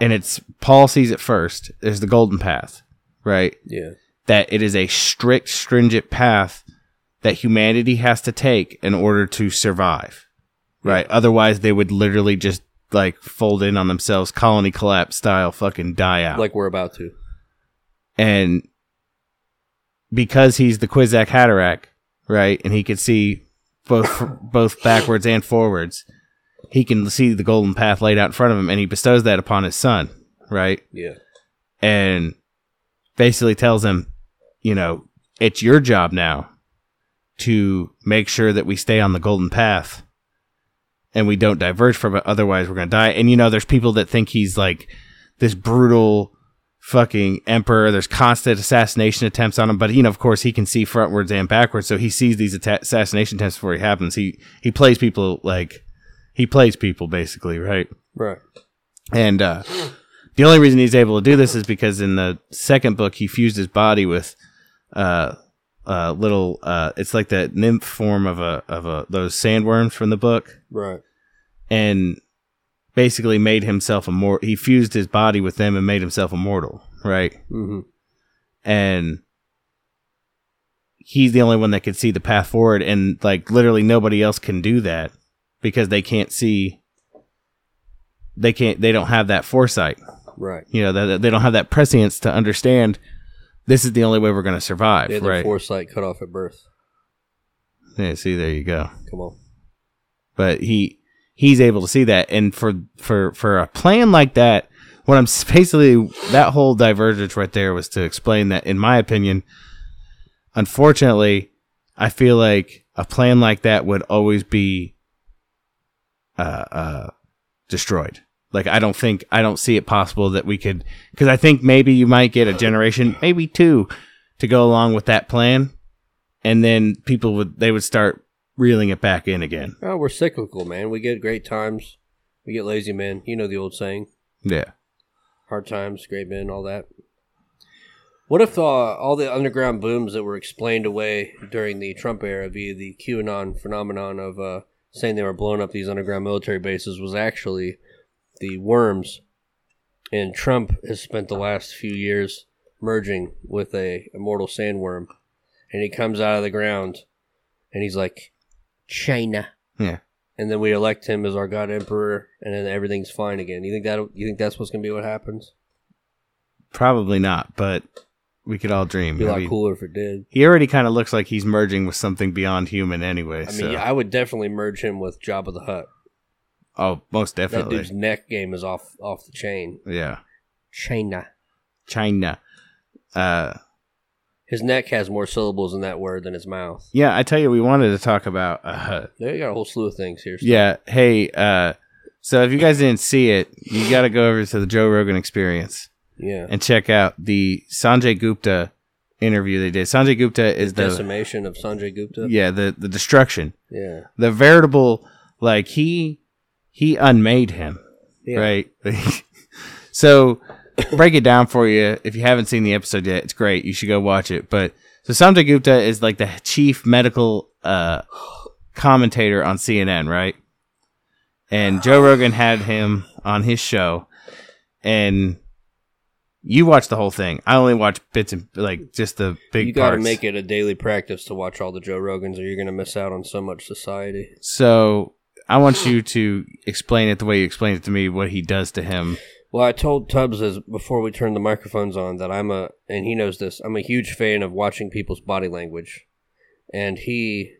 and it's Paul sees it first. There's the golden path, right? yeah. That it is a strict, stringent path that humanity has to take in order to survive, right? Otherwise, they would literally just like fold in on themselves, colony collapse style, fucking die out. Like we're about to. and because he's the Kwisatz Haderach, right, and he can see both both backwards and forwards, he can see the golden path laid out in front of him, and he bestows that upon his son, right, Yeah. and basically tells him, you know, it's your job now to make sure that we stay on the golden path and we don't diverge from it. Otherwise we're going to die. And you know there's people that think he's like this brutal fucking emperor. There's constant assassination attempts on him. But you know of course he can see frontwards and backwards. So he sees these atta- assassination attempts before he happens. He he plays people like he plays people basically right? Right. and uh, the only reason he's able to do this is because in the second book he fused his body with uh, uh, little. Uh, it's like that nymph form of a of a those sandworms from the book, Right. and basically made himself immortal. He fused his body with them and made himself immortal. Right, Mm-hmm. and he's the only one that can see the path forward, and like literally nobody else can do that because they can't see. They can't. They don't have that foresight. Right. you know that they don't have that prescience to understand this is the only way we're going to survive They had their right foresight cut off at birth. yeah see there you go Come on. but he he's able to see that and for for for a plan like that what i'm basically that whole divergence right there was to explain that in my opinion unfortunately i feel like a plan like that would always be uh uh destroyed like i don't think i don't see it possible that we could because i think maybe you might get a generation maybe two to go along with that plan and then people would they would start reeling it back in again Oh, we're cyclical, man. We get great times. We get lazy men. You know the old saying. yeah Hard times, great men, all that. What if uh, all the underground booms that were explained away during the Trump era via the QAnon phenomenon of uh, saying they were blowing up these underground military bases was actually the worms? And Trump has spent the last few years merging with a immortal sandworm, and he comes out of the ground, and he's like, China. Yeah. And then we elect him as our God Emperor, and then everything's fine again. You think that? You think that's what's gonna be what happens? Probably not, but we could all dream. Be a I lot mean, cooler if it did. He already kind of looks like he's merging with something beyond human anyway. I so. mean, I would definitely merge him with Jabba the Hutt. Oh, most That definitely. dude's neck game is off off the chain. Yeah. China. China. Uh, His neck has more syllables in that word than his mouth. yeah, I tell you, we wanted to talk about. Uh, They got a whole slew of things here. yeah. Hey, uh, so if you guys didn't see it, you got to go over to the Joe Rogan Experience Yeah. and check out the Sanjay Gupta interview they did. Sanjay Gupta is the Decimation of Sanjay Gupta. yeah the the destruction, Yeah. the veritable like he he unmade him. Yeah. right? so break it down for you. If you haven't seen the episode yet, it's great. You should go watch it. But so Sanjay Gupta is like the chief medical uh, commentator on CNN, right? And Joe Rogan had him on his show, and you watched the whole thing. I only watched bits and like just the big. You got to make it a daily practice to watch all the Joe Rogans, or you're going to miss out on so much society. So I want you to explain it the way you explained it to me. What he does to him. Well, I told Tubs as before we turned the microphones on that I'm a, and he knows this. I'm a huge fan of watching people's body language, and he,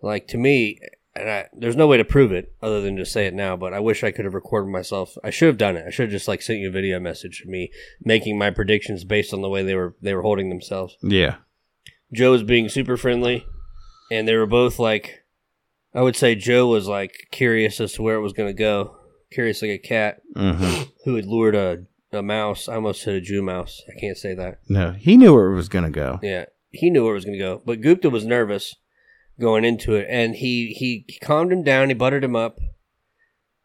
like to me, and I, there's no way to prove it other than just say it now. But I wish I could have recorded myself. I should have done it. I should have just like sent you a video message of me making my predictions based on the way they were they were holding themselves. Yeah. Joe was being super friendly, and they were both like, I would say Joe was like curious as to where it was going to go, curious like a cat hmm who had lured a, a mouse. I almost said a Jew mouse. I can't say that. No, he knew where it was gonna go. Yeah, he knew where it was going to go, but Gupta was nervous going into it, and he he calmed him down. He buttered him up.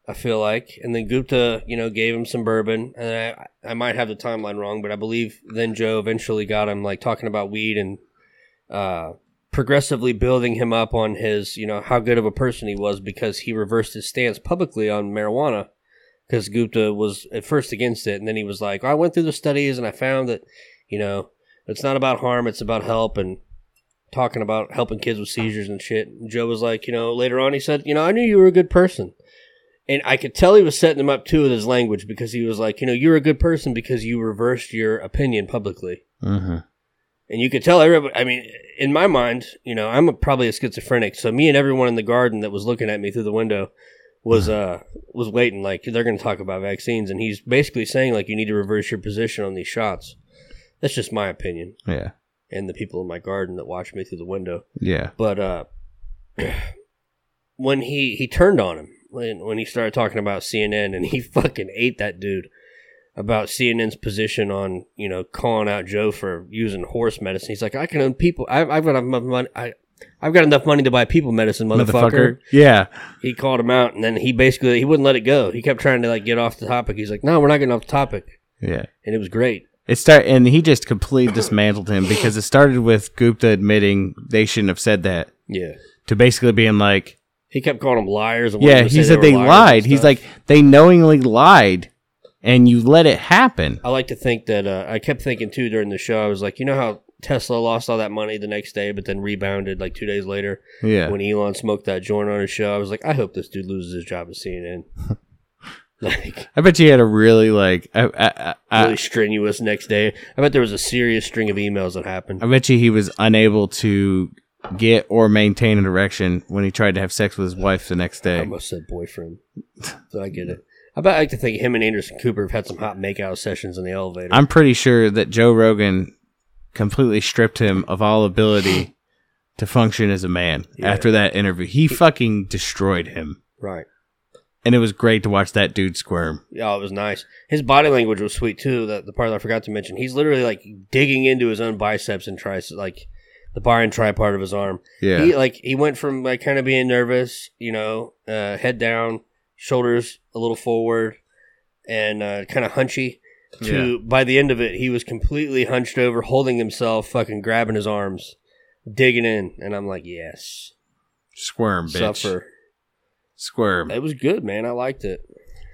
I feel like, and then Gupta, you know, gave him some bourbon, and I I might have the timeline wrong, but I believe then Joe eventually got him like talking about weed and uh, progressively building him up on his, you know, how good of a person he was because he reversed his stance publicly on marijuana. Because Gupta was at first against it, and then he was like, "I went through the studies and I found that, you know, it's not about harm, it's about help." And talking about helping kids with seizures and shit. And Joe was like, you know, later on he said, you know, I knew you were a good person. And I could tell he was setting him up too with his language because he was like, you know, you're a good person because you reversed your opinion publicly. Mm-hmm. And you could tell everybody, I mean, in my mind, you know, I'm a, probably a schizophrenic. So me and everyone in the garden that was looking at me through the window was, uh, was waiting like they're going to talk about vaccines. And he's basically saying like, you need to reverse your position on these shots. That's just my opinion Yeah. and the people in my garden that watched me through the window. Yeah. But uh, when he he turned on him when when he started talking about CNN and he fucking ate that dude about CNN's position on you know calling out Joe for using horse medicine. He's like, I can own people. I've, I've got enough money. I, I've got enough money to buy people medicine, motherfucker. Yeah. He called him out, and then he basically he wouldn't let it go. He kept trying to like get off the topic. He's like, No, we're not getting off the topic, Yeah. and it was great. It start and he just completely dismantled him because it started with Gupta admitting they shouldn't have said that Yeah, to basically being like, he kept calling them liars. And yeah, he said were they lied. He's like they knowingly lied, and you let it happen. I like to think that uh, I kept thinking too during the show. I was like, you know how Tesla lost all that money the next day, but then rebounded like two days later Yeah. when Elon smoked that joint on his show. I was like, I hope this dude loses his job at CNN. like I bet you had a really like. I, I, I, really strenuous next day. I bet there was a serious string of emails that happened. I bet you he was unable to get or maintain an erection when he tried to have sex with his wife the next day. I almost said boyfriend, so I get it. I bet I like to think him and Anderson Cooper have had some hot makeout sessions in the elevator. I'm pretty sure that Joe Rogan completely stripped him of all ability to function as a man Yeah. after that interview. He fucking destroyed him. right. And it was great to watch that dude squirm. Yeah, it was nice. His body language was sweet too. That the part that I forgot to mention. He's literally like digging into his own biceps and tries like the bar and try part of his arm. Yeah. He like he went from like kind of being nervous, you know, uh, head down, shoulders a little forward, and uh, kind of hunchy, To by the end of it, he was completely hunched over, holding himself, fucking grabbing his arms, digging in, and I'm like, yes, Squirm, bitch. suffer. Squirm. It was good, man. I liked it.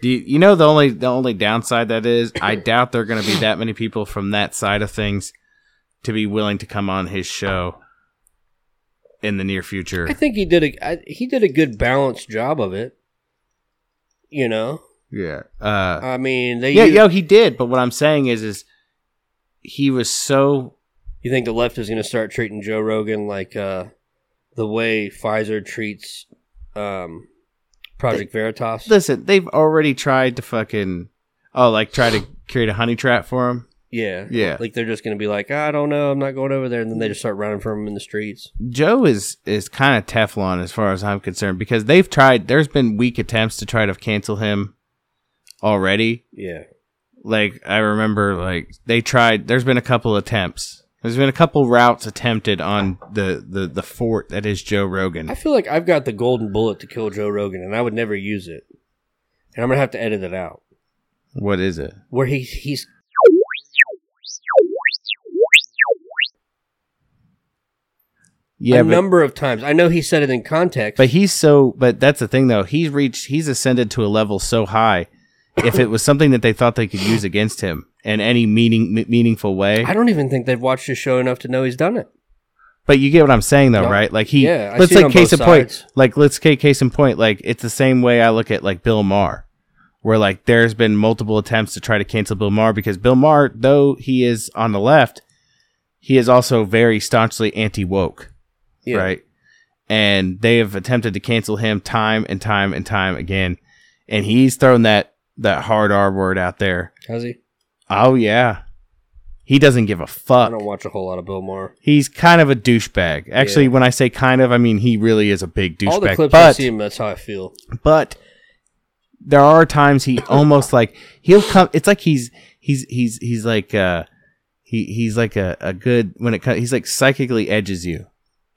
Do you, you know the only the only downside that is I doubt there are going to be that many people from that side of things to be willing to come on his show in the near future. I think he did a I, he did a good balanced job of it. You know, Yeah. Uh, I mean, they. yeah, yo, he did. But what I'm saying is, is he was so You think the left is going to start treating Joe Rogan like uh, the way Pfizer treats um, Project Veritas? listen. They've already tried to fucking oh, like try to create a honey trap for him. Yeah, Yeah. Like they're just going to be like, I don't know, I'm not going over there, and then they just start running from him in the streets. Joe is is kind of Teflon as far as I'm concerned because they've tried. There's been weak attempts to try to cancel him already. Yeah, like I remember like they tried there's been a couple attempts. There's been a couple routes attempted on the the the fort that is Joe Rogan. I feel like I've got the golden bullet to kill Joe Rogan, and I would never use it. And I'm gonna have to edit it out. What is it? Where he he's Yeah, a but, number of times. I know he said it in context, but he's so but that's the thing though. He's reached he's ascended to a level so high. If it was something that they thought they could use against him in any meaning m- meaningful way, I don't even think they've watched his show enough to know he's done it. But you get what I'm saying, though, No. right? Like he, Yeah, let's like case in point. Like let's take case in point. Like it's the same way I look at like Bill Maher, where like there's been multiple attempts to try to cancel Bill Maher because Bill Maher, though he is on the left, he is also very staunchly anti woke, Yeah. right? And they have attempted to cancel him time and time and time again, and he's thrown that that hard R word out there. Has he? Oh yeah, he doesn't give a fuck. I don't watch a whole lot of Bill Maher. He's kind of a douchebag. Actually, Yeah. when I say kind of, I mean he really is a big douchebag. All the clips I see him, that's how I feel. but there are times he almost like he'll come. It's like he's he's he's he's like uh he he's like a, a good when it comes. He's like psychically edges you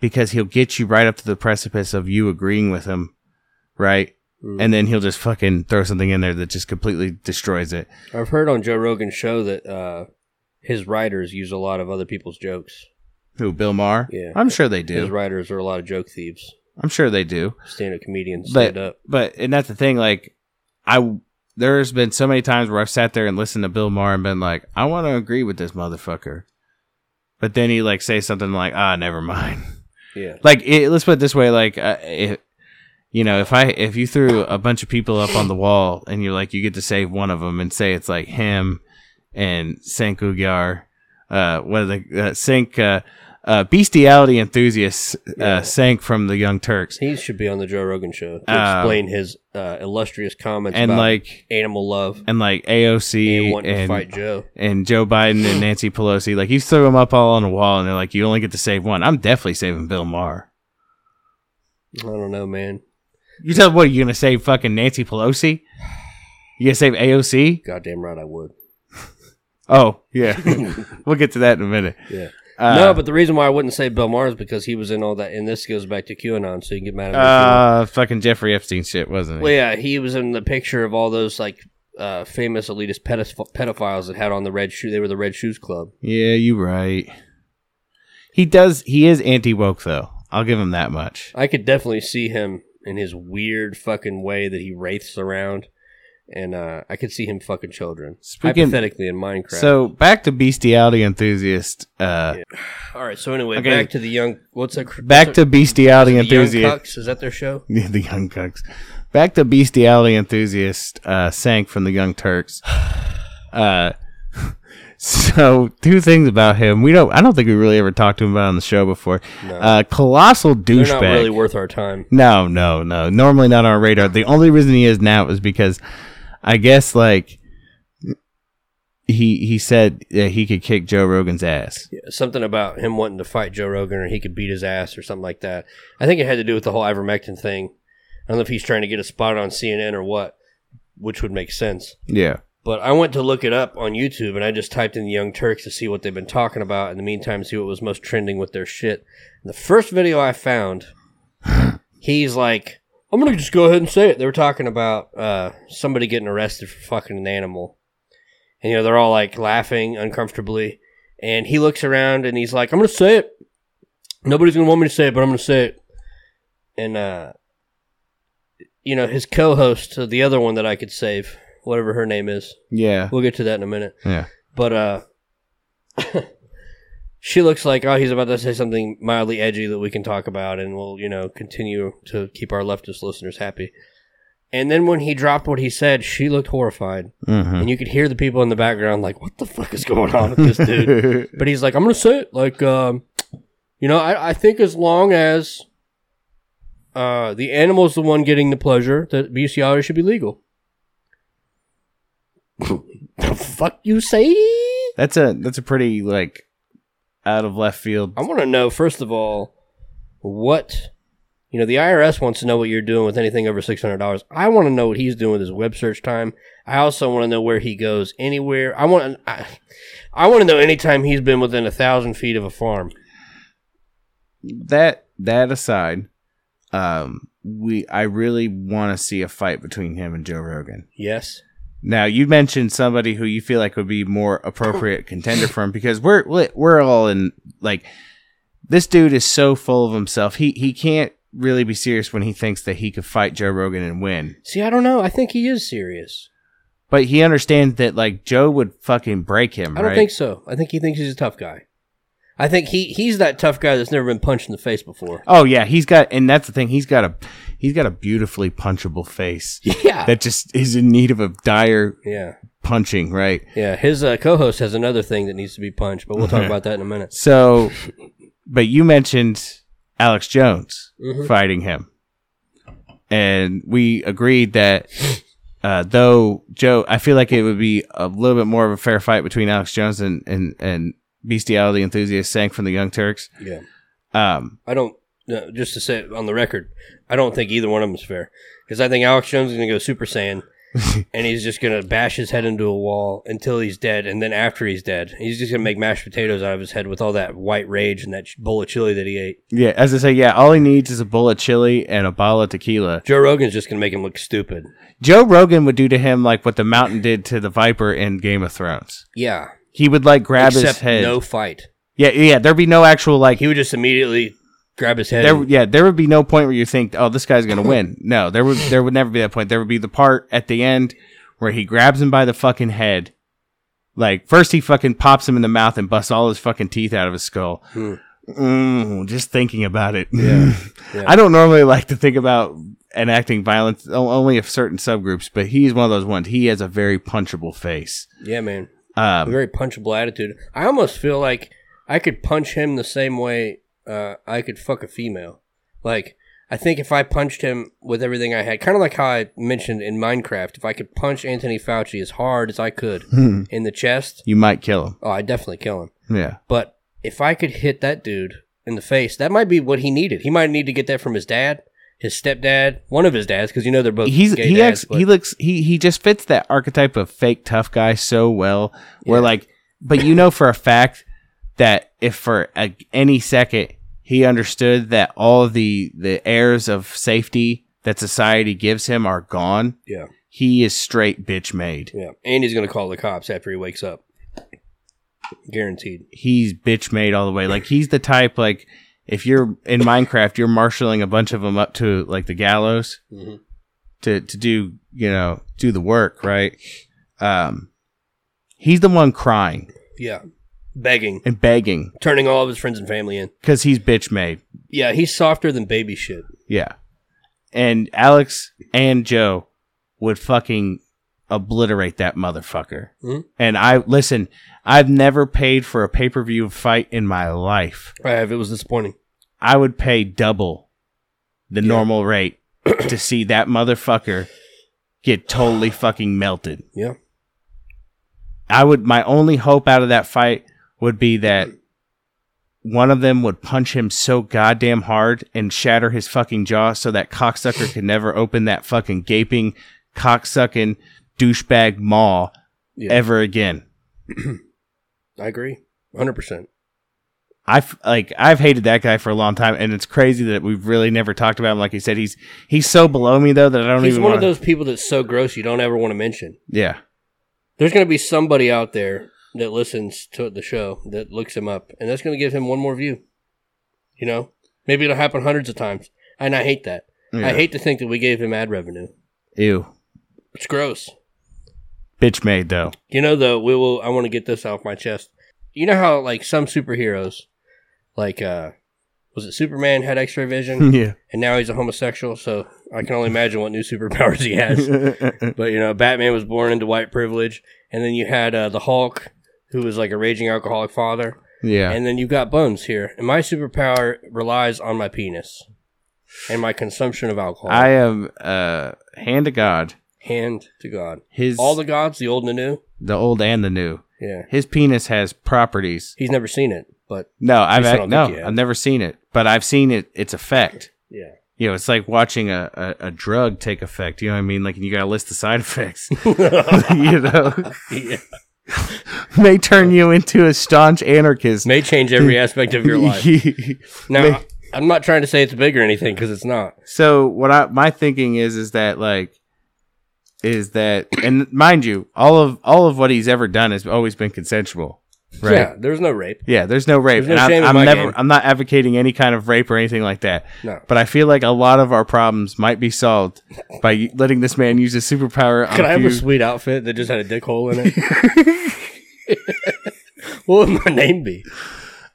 because he'll get you right up to the precipice of you agreeing with him, right? Mm. And then he'll just fucking throw something in there that just completely destroys it. I've heard on Joe Rogan's show that uh, his writers use a lot of other people's jokes. Who Bill Maher? Yeah. I'm sure they do. His writers are a lot of joke thieves, I'm sure they do. stand-up comedians, stand but up. but and that's the thing like i there's been so many times where i've sat there and listened to bill maher and been like i want to agree with this motherfucker but then he like say something like ah never mind Yeah, like it, let's put it this way like uh, if you know if i if you threw a bunch of people up on the wall and you're like you get to save one of them and say it's like him and Cenk Uygur, uh what are the uh, Cenk uh uh, bestiality enthusiasts uh, Yeah. Cenk from the Young Turks, he should be on the Joe Rogan show to Uh, explain his uh, illustrious comments and about like animal love and like AOC to and fight Joe. and Joe Biden and Nancy Pelosi. Like you throw them up all on the wall, and they're like, you only get to save one. I'm definitely saving Bill Maher. I don't know, man. You tell what you gonna save fucking Nancy Pelosi? You gonna save AOC? Goddamn right, I would. Oh yeah, we'll get to that in a minute. Yeah. Uh, no, but the reason why I wouldn't say Bill Maher is because he was in all that, and this goes back to QAnon, so you can get mad at me. uh, fucking Jeffrey Epstein shit, wasn't Well, yeah, he was in the picture of all those like uh, famous elitist pedoph- pedophiles that had on the red shoe. They were the Red Shoes Club. Yeah, you're right. He does. He is anti woke though. I'll give him that much. I could definitely see him in his weird fucking way that he wraiths around, and uh, I could see him fucking children. Speaking- hypothetically in Minecraft. So back to bestiality enthusiast. Uh, all right. So anyway, Okay. back to the young. What's that? back what's to bestiality the young enthusiast. cucks? Is that their show? Yeah, the Young cucks. Back to bestiality enthusiast uh, Cenk from the Young Turks. Uh, so two things about him. We don't. I don't think we really ever talked to him about on the show before. Uh, colossal douchebag. not really worth our time. no, no, no. Normally not on our radar. The only reason he is now is because I guess like he he said that he could kick Joe Rogan's ass. Yeah, something about him wanting to fight Joe Rogan or he could beat his ass or something like that. I think it had to do with the whole ivermectin thing. I don't know if he's trying to get a spot on CNN or what, which would make sense. Yeah. But I went to look it up on YouTube and I just typed in the Young Turks to see what they've been talking about. In the meantime, see what was most trending with their shit. And the first video I found, he's like, I'm going to just go ahead and say it. They were talking about uh, somebody getting arrested for fucking an animal. and you know they're all like laughing uncomfortably, and he looks around and he's like, "I'm gonna say it. Nobody's gonna want me to say it, but I'm gonna say it." And uh, you know, his co-host, uh, the other one that I could save, whatever her name is, Yeah. we'll get to that in a minute. Yeah. But uh, she looks like oh he's about to say something mildly edgy that we can talk about, and we'll you know continue to keep our leftist listeners happy. And then when he dropped what he said, she looked horrified, Mhm. and you could hear the people in the background like, "What the fuck is going on with this dude?" but he's like, "I'm gonna say it, like, um, you know, I, I think as long as uh, the animal's the one getting the pleasure, that bestiality should be legal." the fuck you say? That's a that's a pretty like out of left field. I want to know first of all what you know. The IRS wants to know what you're doing with anything over six hundred dollars. I want to know what he's doing with his web search time. I also want to know where he goes anywhere. I want I, I want to know anytime he's been within a thousand feet of a farm. That that aside, um, we I really want to see a fight between him and Joe Rogan. Yes. Now you mentioned somebody who you feel like would be more appropriate contender for him because we're we're all in like this dude is so full of himself. He he can't really be serious when he thinks that he could fight Joe Rogan and win. See, I don't know. I think he is serious. But he understands that like Joe would fucking break him. I don't right? think so. I think he thinks he's a tough guy. I think he he's that tough guy that's never been punched in the face before. Oh yeah, he's got, and that's the thing. He's got a, he's got a beautifully punchable face Yeah. that just is in need of a dire yeah. punching, right? Yeah. His uh, co-host has another thing that needs to be punched, but we'll talk about that in a minute. So, but you mentioned Alex Jones Mhm. fighting him, and we agreed that uh, though Joe, I feel like it would be a little bit more of a fair fight between Alex Jones and and, and bestiality enthusiast Cenk from the Young Turks. Yeah. Um, I don't. No, just to say it on the record, I don't think either one of them is fair because I think Alex Jones is going to go Super Saiyan, and he's just going to bash his head into a wall until he's dead, and then after he's dead, he's just going to make mashed potatoes out of his head with all that white rage and that bowl of chili that he ate. yeah, as I say, yeah, all he needs is a bowl of chili and a bottle of tequila. Joe Rogan's just going to make him look stupid. Joe Rogan would do to him like what the Mountain did to the Viper in Game of Thrones. Yeah, He would like grab his head. no fight. Yeah, yeah. There'd be no actual like. He would just immediately grab his head. There, yeah, there would be no point where you think, "Oh, this guy's gonna win." No, there would, there would never be that point. There would be the part at the end where he grabs him by the fucking head. Like first, he fucking pops him in the mouth and busts all his fucking teeth out of his skull. Hmm. Mm, just thinking about it. Yeah. Yeah. I don't normally like to think about enacting violence only of certain subgroups, but he's one of those ones. He has a very punchable face. yeah, man. a Um, very punchable attitude. I almost feel like I could punch him the same way uh, I could fuck a female. Like, I think if I punched him with everything I had, kind of like how I mentioned in Minecraft, if I could punch Anthony Fauci as hard as I could in the chest, you might kill him. oh, I'd definitely kill him. Yeah. But if I could hit that dude in the face, that might be what he needed. He might need to get that from his dad, his stepdad, one of his dads, because you know they're both he's gay he dads. acts, but- he looks he he just fits that archetype of fake tough guy so well. Where Yeah. like, but you know for a fact that if for a, any second he understood that all the the airs of safety that society gives him are gone, yeah, he is straight bitch made. yeah. And he's going to call the cops after he wakes up. Guaranteed. He's bitch made all the way. Like he's the type like if you're in Minecraft, you're marshaling a bunch of them up to like the gallows Mhm. to to do you know do the work right. Um, he's the one crying Yeah. Begging. and begging Turning all of his friends and family in. because he's bitch made. Yeah, he's softer than baby shit. Yeah, and Alex and Joe would fucking obliterate that motherfucker. Mhm. And I listen. I've never paid for a pay per view fight in my life. I have. It was disappointing. I would pay double the normal rate to see that motherfucker get totally fucking melted. Yeah. I would my only hope out of that fight would be that one of them would punch him so goddamn hard and shatter his fucking jaw so that cocksucker could never open that fucking gaping cocksucking douchebag maw Yeah. ever again. I agree. 100%. I've like I've hated that guy for a long time, and it's crazy that we've really never talked about him. Like he said, he's he's so below me though that I don't He's even one want of those people that's so gross you don't ever want to mention. Yeah, There's going to be somebody out there that listens to the show that looks him up, and that's going to give him one more view. You know, maybe it'll happen hundreds of times, and I hate that. Yeah. I hate to think that we gave him ad revenue. Ew. It's gross. Bitch made though. You know, though, we will. I want to get this off my chest. You know how like some superheroes, like uh, was it Superman had X-ray vision, yeah. and now he's a homosexual. So I can only imagine what new superpowers he has. but you know, Batman was born into white privilege, and then you had uh, the Hulk, who was like a raging alcoholic father, yeah. and then you've got Bones here, and my superpower relies on my penis and my consumption of alcohol. I am uh hand to God. Hand to God, His all the gods, the old and the new. the old and the new. Yeah, His penis has properties. he's never seen it, but No, I've I no, think you have. I've never seen it, but I've seen it. Its effect. yeah. You know, it's like watching a, a, a drug take effect. You know what I mean? Like you got to list the side effects. you know, yeah. may turn you into a staunch anarchist. May change every aspect of your life. Now, May- I'm not trying to say it's big or anything because it's not. so what I my thinking is is that like is that and mind you, all of all of what he's ever done has always been consensual, right? Yeah, there's no rape. Yeah, there's no rape. There's no shame I'm, never game. I'm not advocating any kind of rape or anything like that. No. But I feel like a lot of our problems might be solved by letting this man use his superpower. on Could I have few- a sweet outfit that just had a dick hole in it? what would my name be?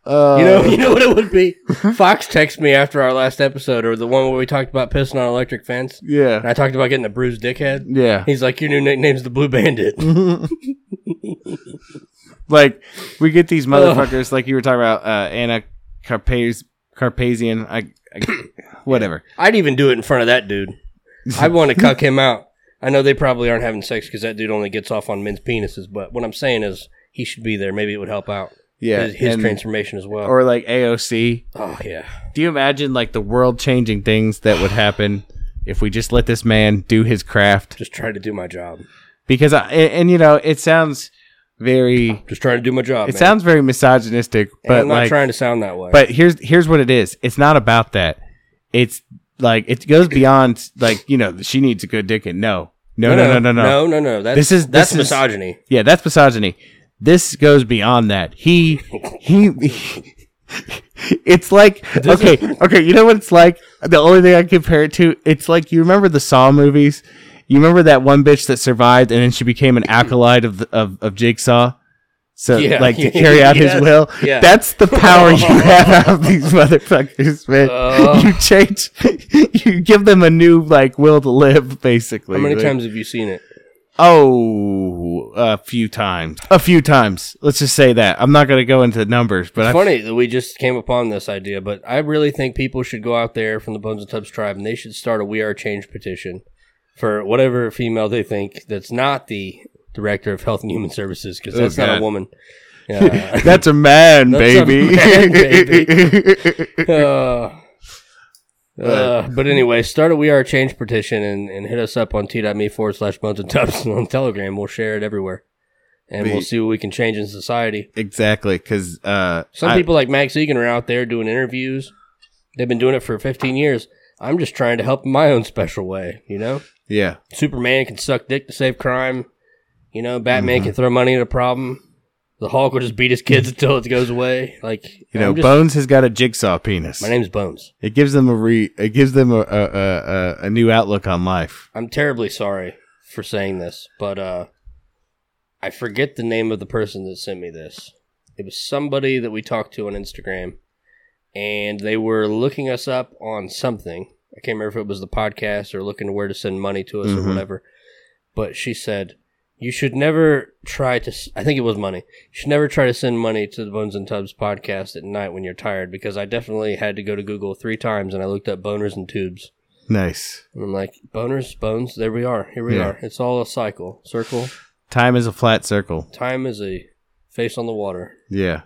Uh, You know, you know what it would be. Fox texted me after our last episode, or the one where we talked about pissing on electric fence, and Yeah. I talked about getting a bruised dickhead. Yeah. He's like, "Your new nickname's the Blue Bandit." Like we get these motherfuckers like you were talking about uh Anna Carpaz Carpazian I, I whatever. I'd even do it in front of that dude. I want to cuck him out. I know they probably aren't having sex because that dude only gets off on men's penises. But what I'm saying is, he should be there. Maybe it would help out. Yeah. his, his and- transformation as well. or like AOC. oh yeah, Do you imagine like the world changing things that would happen if we just let this man do his craft? just try to do my job. Because I and, and, you know, it sounds very Just trying to do my job. it man. sounds very misogynistic, but I'm not like trying to sound that way. But here's here's what it is. It's not about that. It's like it goes beyond like you know she needs a good dick and no no no no no no. no, no, no. That's This is- that's this is- misogyny. Yeah, that's misogyny. This goes beyond that. He he. It's like okay, okay. You know what it's like? The only thing I compare it to, it's like you remember the Saw movies. You remember that one bitch that survived and then she became an acolyte of the, of of Jigsaw. So Yeah. like to carry out Yes. his will. Yeah. That's the power you have out of these motherfuckers, man. Uh. you change, you give them a new like will to live, basically. How many Like- times have you seen it? Oh, a few times. A few times. Let's just say that. I'm not going to go into numbers, but It's I, funny that we just came upon this idea, but I really think people should go out there from the Bones and Tubs tribe and they should start a We Are Change petition for whatever female they think that's not the director of Health and Human Services because Oh, that's not a woman. Uh, that's a man, That's a baby. man, baby. uh, uh, but anyway, start a We Are a Change petition and, and hit us up on t.me forward slash bones and tubs on Telegram. We'll share it everywhere. And we'll see what we can change in society. exactly, because uh, Some I- people like Max Igan are out there doing interviews. They've been doing it for 15 years. I'm just trying to help in my own special way, you know? yeah, Superman can suck dick to save crime. You know, Batman Mm-hmm. can throw money at a problem. The Hulk will just beat his kids until it goes away. Like, you know, just- Bones has got a jigsaw penis. My name's Bones. it gives them a re. It gives them a a, a, a new outlook on life. I'm terribly sorry for saying this, but uh, I forget the name of the person that sent me this. It was somebody that we talked to on Instagram, and they were looking us up on something. I can't remember if it was the podcast or looking where to send money to us or Mhm. whatever. But she said, "You should never try to. I think it was money. You should never try to send money to the Bones and Tubs podcast at night when you're tired because I definitely had to go to Google three times and I looked up boners and tubes." Nice. And I'm like, boners, bones, there we are. Here we Yeah. are. It's all a cycle. Circle. Time is a flat circle. Time is a face on the water. Yeah.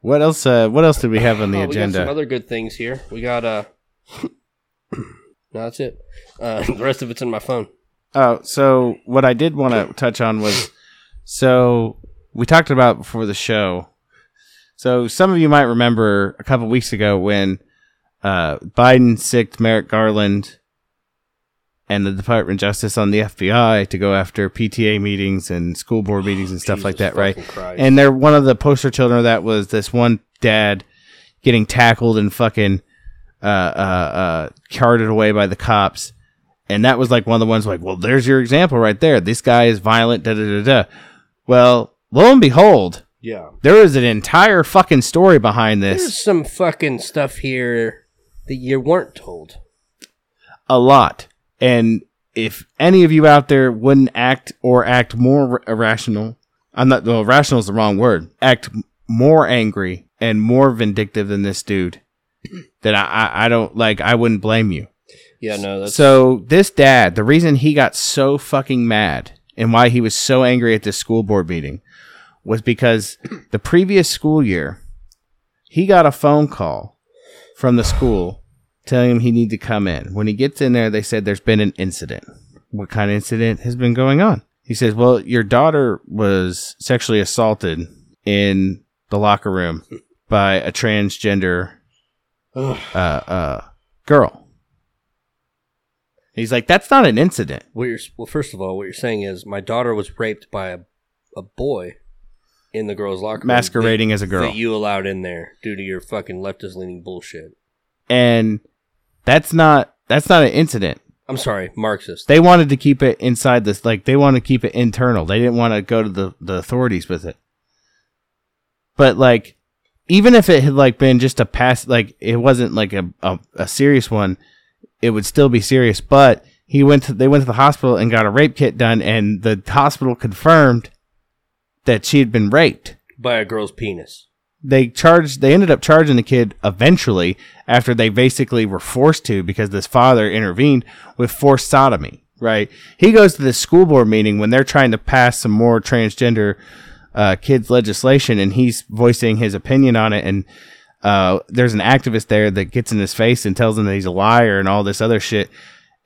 What else? Uh, what else did we have on the Oh, We got some agenda? other good things here. We got, uh, no, that's it. Uh, the rest of it's in my phone. Oh, so what I did want to touch on was so we talked about before the show. So some of you might remember a couple weeks ago when uh, Biden sicked Merrick Garland and the Department of Justice on the FBI to go after PTA meetings and school board meetings and stuff like that, right? Christ. And they're one of the poster children of that was this one dad getting tackled and fucking uh, uh, uh, carted away by the cops. And that was like one of the ones like, well, there's your example right there. This guy is violent, da da da da. Well, lo and behold, Yeah. there is an entire fucking story behind this. There's some fucking stuff here that you weren't told. a lot. And if any of you out there wouldn't act or act more irrational, I'm not, well, rational is the wrong word, act more angry and more vindictive than this dude, then I, I, I don't, like, I wouldn't blame you. Yeah, no, that's So this dad, the reason he got so fucking mad and why he was so angry at this school board meeting was because the previous school year, he got a phone call from the school telling him he needed to come in. When he gets in there, they said there's been an incident. What kind of incident has been going on? He says, "Well, your daughter was sexually assaulted in the locker room by a transgender uh, uh, girl." He's like, "That's not an incident." what you're. Well, first of all, what you're saying is my daughter was raped by a, a boy in the girls' locker room Masquerading that- as a girl. that you allowed in there due to your fucking leftist leaning bullshit. and that's not that's not an incident. I'm sorry, Marxist. They wanted to keep it inside this, like they want to keep it internal. They didn't want to go to the the authorities with it. But like, even if it had like been just a pass, like it wasn't like a a, a serious one, it would still be serious. But he went to they went to the hospital and got a rape kit done, and the hospital confirmed that she had been raped. by a girl's penis. they charged they ended up charging the kid eventually after they basically were forced to because this father intervened with forced sodomy right he goes to the school board meeting when they're trying to pass some more transgender uh, kids legislation and he's voicing his opinion on it and uh, there's an activist there that gets in his face and tells him that he's a liar and all this other shit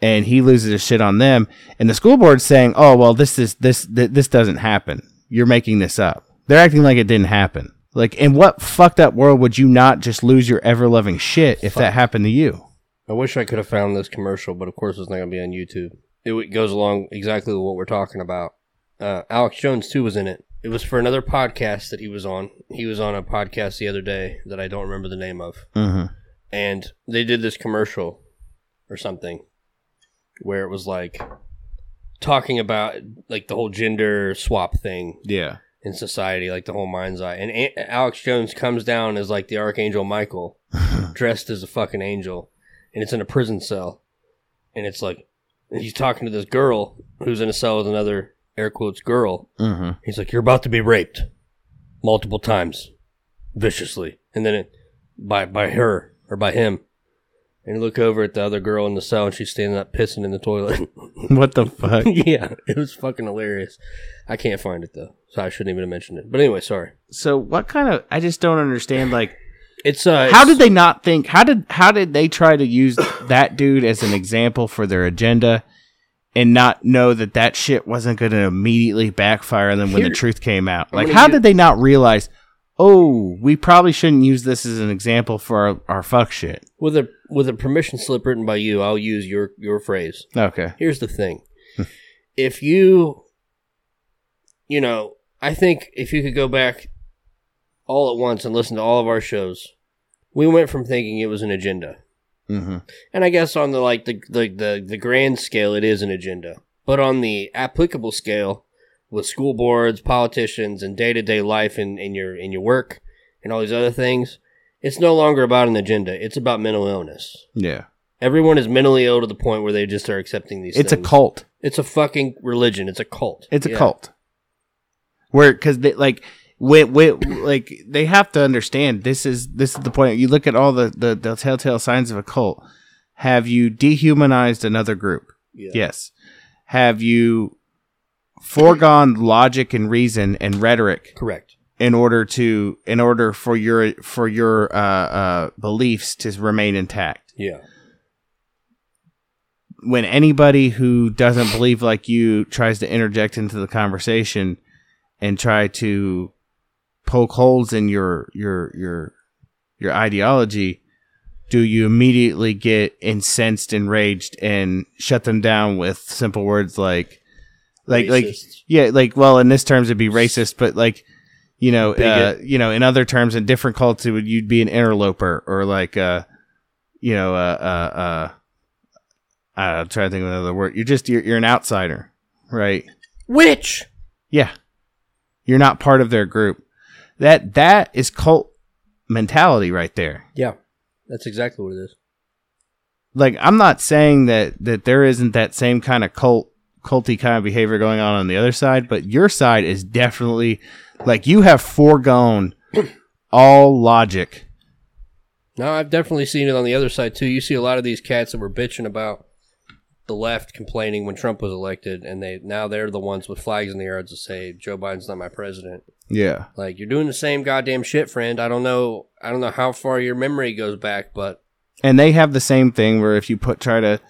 and he loses his shit on them and the school board's saying oh well this is this th- this doesn't happen you're making this up they're acting like it didn't happen like in what fucked up world would you not just lose your ever loving shit if that happened to you I wish I could have found this commercial, but of course it's not going to be on YouTube. It goes along exactly with what we're talking about. Uh, Alex Jones too was in it. It was for another podcast that he was on. He was on a podcast the other day that I don't remember the name of, mm-hmm. and they did this commercial or something where it was like talking about like the whole gender swap thing yeah in society, like the whole mind's eye. And A- Alex Jones comes down as like the Archangel Michael, dressed as a fucking angel, and it's in a prison cell. And it's like, and he's talking to this girl who's in a cell with another air quotes girl. mm-hmm. He's like, "You're about to be raped multiple times, viciously," and then it by by her or by him. And you look over at the other girl in the cell, and she's standing up pissing in the toilet. what the fuck yeah, it was fucking hilarious. I can't find it though, so I shouldn't even have mentioned it. But anyway, sorry. so what kind of i just don't understand like It's uh, how it's- did they not think how did how did they try to use that dude as an example for their agenda and not know that that shit wasn't going to immediately backfire on them when Here- the truth came out like how did they not realize oh we probably shouldn't use this as an example for our, our fuck shit with a with a permission slip written by you? I'll use your your phrase. okay Here's the thing: hmm. if you, you know, I think if you could go back all at once and listen to all of our shows, we went from thinking it was an agenda. Mm-hmm. And I guess on the like the, the the the grand scale, it is an agenda. But on the applicable scale, with school boards, politicians, and day to day life in, in your in your work and all these other things, it's no longer about an agenda. It's about mental illness. yeah Everyone is mentally ill to the point where they just are accepting these. it's a cult It's a fucking religion. It's a cult. It's a Yeah. cult. Where because they like like they have to understand this is this is the point. You look at all the, the the telltale signs of a cult. Have you dehumanized another group? Yeah. Yes. Have you foregone logic and reason and rhetoric Correct. in order to in order for your for your uh, uh, beliefs to remain intact? Yeah. when anybody who doesn't believe like you tries to interject into the conversation and try to poke holes in your your your your ideology do you immediately get incensed, enraged, and shut them down with simple words like, like, like, yeah, like, well, in this terms, it'd be racist, but like, you know, uh, you know, in other terms, in different cultures, would you'd be an interloper or like, uh, you know, uh, uh, uh, I'm trying to think of another word. You're just you're, you're an outsider, right? Which? Yeah. You're not part of their group. That that is cult mentality right there. Yeah, that's exactly what it is. Like I'm not saying that that there isn't that same kind of cult culty kind of behavior going on on the other side, but your side is definitely like you have foregone all logic. No, I've definitely seen it on the other side too. You see a lot of these cats that were bitching about the left complaining when Trump was elected, and they now they're the ones with flags in the air to say Joe Biden's not my president. Yeah. Like you're doing the same goddamn shit, friend. I don't know. I don't know how far your memory goes back, but And they have the same thing where if you put try to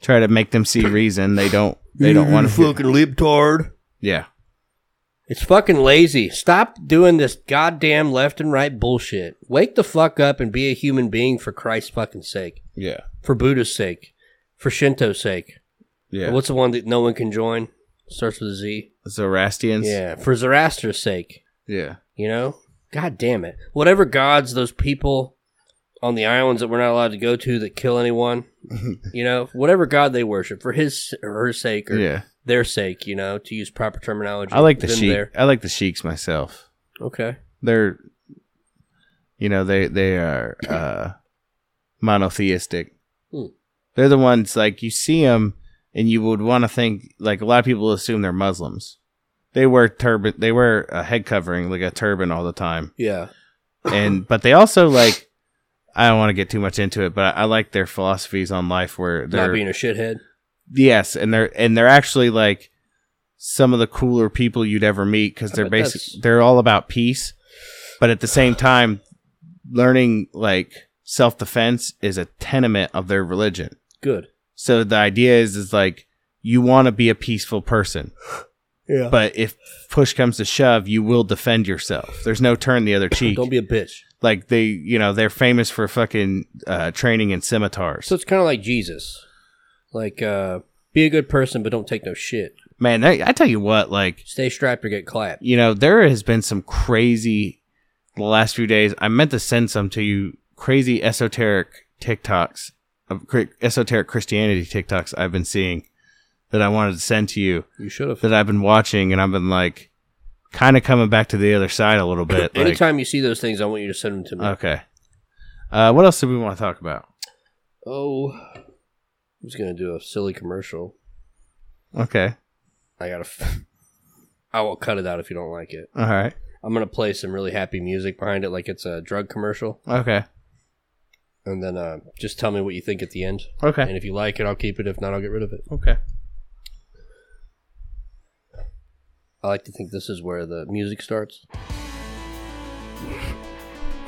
try to make them see reason, they don't they don't want to fucking libtard. Yeah. It's fucking lazy. Stop doing this goddamn left and right bullshit. Wake the fuck up and be a human being for Christ's fucking sake. Yeah. For Buddha's sake. For Shinto's sake. Yeah. What's the one that no one can join? Starts with a Z. Zoroastrians? Yeah. For Zoroaster's sake. Yeah. You know? God damn it. Whatever gods those people on the islands that we're not allowed to go to that kill anyone, you know, whatever god they worship for his or her sake or Yeah. their sake, you know, to use proper terminology. I like the Sikh. there. I like the Sikhs myself. Okay. They're, you know, they they are uh, monotheistic. They're the ones like you see them, and you would want to think like a lot of people assume they're Muslims. They wear turban. They wear a head covering like a turban all the time, Yeah. and but they also like. I don't want to get too much into it, but I, I like their philosophies on life where they're Not being a shithead. Yes, and they're and they're actually like some of the cooler people you'd ever meet because they're basic. They're all about peace, but at the same time, learning like self defense is a tenement of their religion. Good. So the idea is is like you want to be a peaceful person, Yeah. but if push comes to shove, you will defend yourself. There's no turn the other cheek. Don't be a bitch. like they, you know, they're famous for fucking uh, training in scimitars. So it's kind of like Jesus. Like, uh, be a good person, but don't take no shit. Man, I, I tell you what, like Stay strapped or get clapped. you know, there has been some crazy the last few days. I meant to send some to you crazy esoteric TikToks of cri- esoteric Christianity TikToks I've been seeing that I wanted to send to you You should have. that I've been watching and I've been like kind of coming back to the other side a little bit. like- Anytime you see those things, I want you to send them to me. okay. Uh, what else do we want to talk about? oh, I was gonna do a silly commercial. Okay. I gotta. F- I will cut it out if you don't like it. All right. I'm gonna play some really happy music behind it, like it's a drug commercial, Okay. And then uh, just tell me what you think at the end. Okay. And if you like it, I'll keep it. If not, I'll get rid of it. Okay. I like to think this is where the music starts. All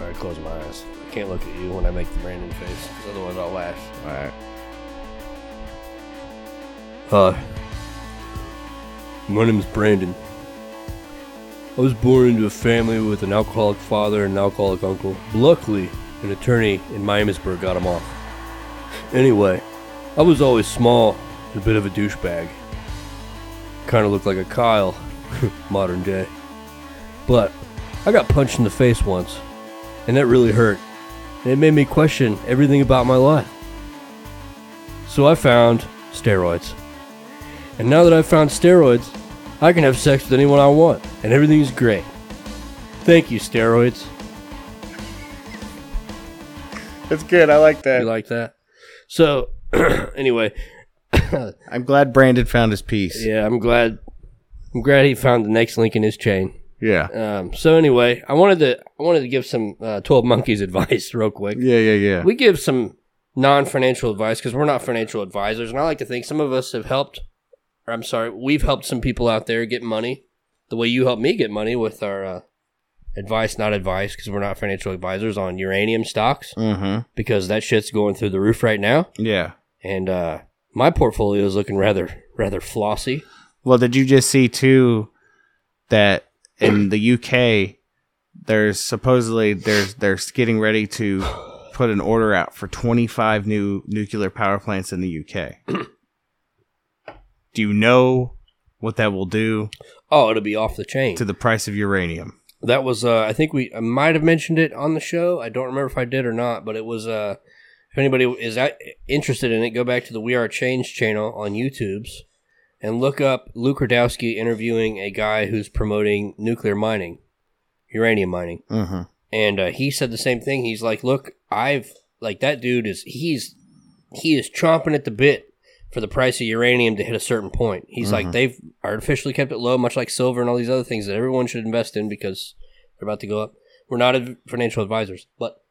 right, close my eyes. I can't look at you when I make the Brandon face, 'cause otherwise I'll laugh. All right. Hi. My name is Brandon. I was born into a family with an alcoholic father and an alcoholic uncle. Luckily, an attorney in Miamisburg got him off. Anyway, I was always small and a bit of a douchebag. Kind of looked like a Kyle, modern day. But I got punched in the face once, and that really hurt. It made me question everything about my life. So I found steroids. And now that I've found steroids, I can have sex with anyone I want, and everything's great. Thank you, steroids. That's good. I like that. You like that? So, anyway, I'm glad Brandon found his peace. yeah, I'm glad. I'm glad he found the next link in his chain. Yeah. Um, so anyway, I wanted to I wanted to give some uh, Twelve Monkeys advice real quick. Yeah. Yeah. Yeah. We give some non-financial advice because we're not financial advisors, and I like to think some of us have helped. Or I'm sorry, we've helped some people out there get money, the way you helped me get money with our uh, advice, not advice, because we're not financial advisors on uranium stocks mm-hmm. because that shit's going through the roof right now, Yeah. and uh, my portfolio is looking rather rather flossy. Well, did you just see too that in the UK there's supposedly there's they're getting ready to put an order out for 25 new nuclear power plants in the UK. do you know what that will do Oh, it'll be off the chain. to the price of uranium? That was, uh, I think we I might have mentioned it on the show. I don't remember if I did or not, but it was. Uh, if anybody is that interested in it, go back to the We Are Change channel on YouTube's and look up Luke Rudkowski interviewing a guy who's promoting nuclear mining, uranium mining, Mm-hmm. and uh, he said the same thing. He's like, "Look, I've like that dude is he's he is chomping at the bit for the price of uranium to hit a certain point. He's like they've artificially kept it low, much like silver and all these other things that everyone should invest in because they're about to go up. We're not financial advisors, but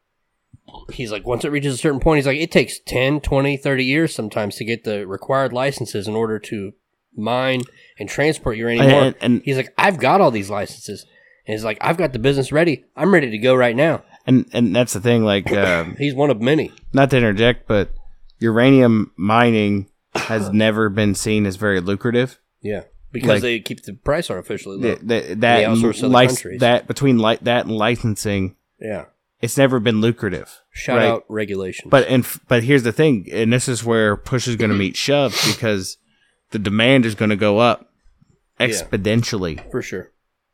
he's like once it reaches a certain point, he's like it takes 10, 20, 30 years sometimes to get the required licenses in order to mine and transport uranium. And- and- he's like I've got all these licenses. And he's like, I've got the business ready. I'm ready to go right now. And and that's the thing. Like, um, He's one of many. not to interject, but uranium mining has never been seen as very lucrative. Yeah, because Like- they keep the price artificially low. That, that, that, They outsource other lic- countries. that between li- that and licensing, yeah. it's never been lucrative. Shout right? out regulations. But and f- but here's the thing, and this is where push is going to meet shove because the demand is going to go up exponentially for sure.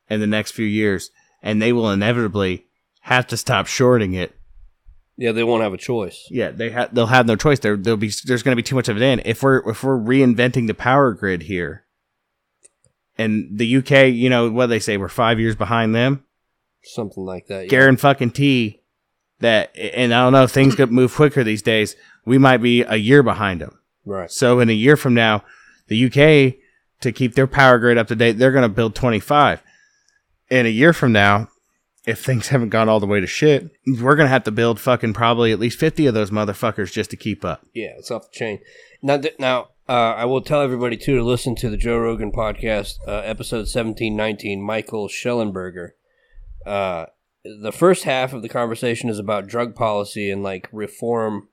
in the next few years, and they will inevitably have to stop shorting it. Yeah, they won't have a choice. Yeah, they ha- they'll have no choice. There there'll be there's going to be too much of it in. If we're if we're reinventing the power grid here, and the UK, you know what they say, we're five years behind them. Something like that. Yeah. Garen fucking T. That and I don't know if things could move quicker these days. We might be a year behind them. Right. So in a year from now, the UK to keep their power grid up to date, they're going to build 25. In a year from now, if things haven't gone all the way to shit, we're going to have to build fucking probably at least 50 of those motherfuckers just to keep up. Yeah, it's off the chain. Now, th- now uh, I will tell everybody too to listen to the Joe Rogan podcast, uh, episode seventeen nineteen. Michael Shellenberger. Uh, the first half of the conversation is about drug policy and like reform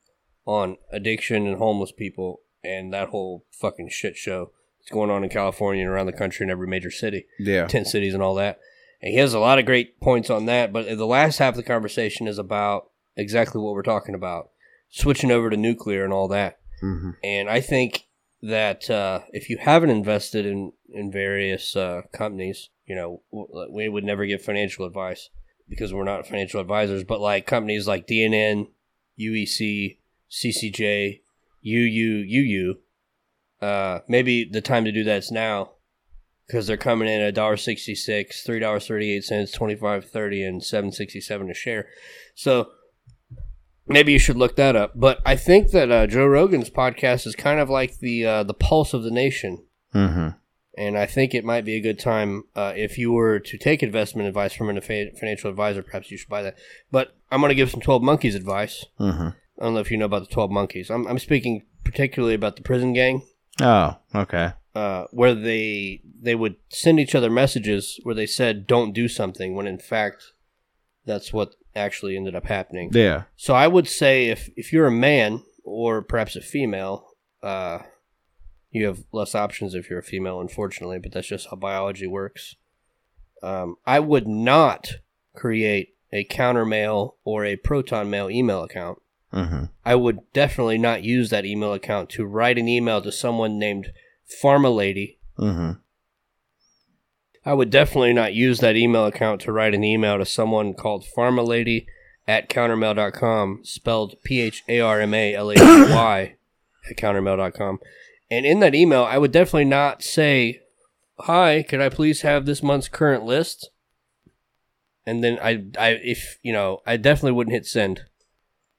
on addiction and homeless people and that whole fucking shit show that's going on in California and around the country in every major city. Yeah. tent cities and all that. He has a lot of great points on that. But the last half of the conversation is about exactly what we're talking about, switching over to nuclear and all that. Mm-hmm. And I think that uh, if you haven't invested in in various uh, companies, you know, w- we would never give financial advice because we're not financial advisors. But like companies like DNN, UEC, CCJ, UU, UU, uh, maybe the time to do that's now because they're coming in at dollar sixty six, three dollars thirty eight cents, twenty five thirty, and seven sixty seven a share. So maybe you should look that up. But I think that uh, Joe Rogan's podcast is kind of like the uh, the pulse of the nation, Mm-hmm. and I think it might be a good time uh, if you were to take investment advice from a financial advisor. Perhaps you should buy that. But I'm going to give some Twelve Monkeys advice. Mm-hmm. I don't know if you know about the Twelve Monkeys. I'm, I'm speaking particularly about the prison gang Oh, okay. Uh, where they they would send each other messages where they said don't do something when in fact that's what actually ended up happening. Yeah. So I would say if if you're a man or perhaps a female, uh, you have less options if you're a female, unfortunately, but that's just how biology works. Um, I would not create a counter mail or a proton mail email account. Mm-hmm. I would definitely not use that email account to write an email to someone named Pharma Lady. Mm-hmm. I would definitely not use that email account to write an email to someone called Pharma Lady at countermail.com, spelled P H A R M A L A D Y at countermail.com. And in that email, I would definitely not say, Hi, could I please have this month's current list? And then I, I, if, you know, I definitely wouldn't hit send.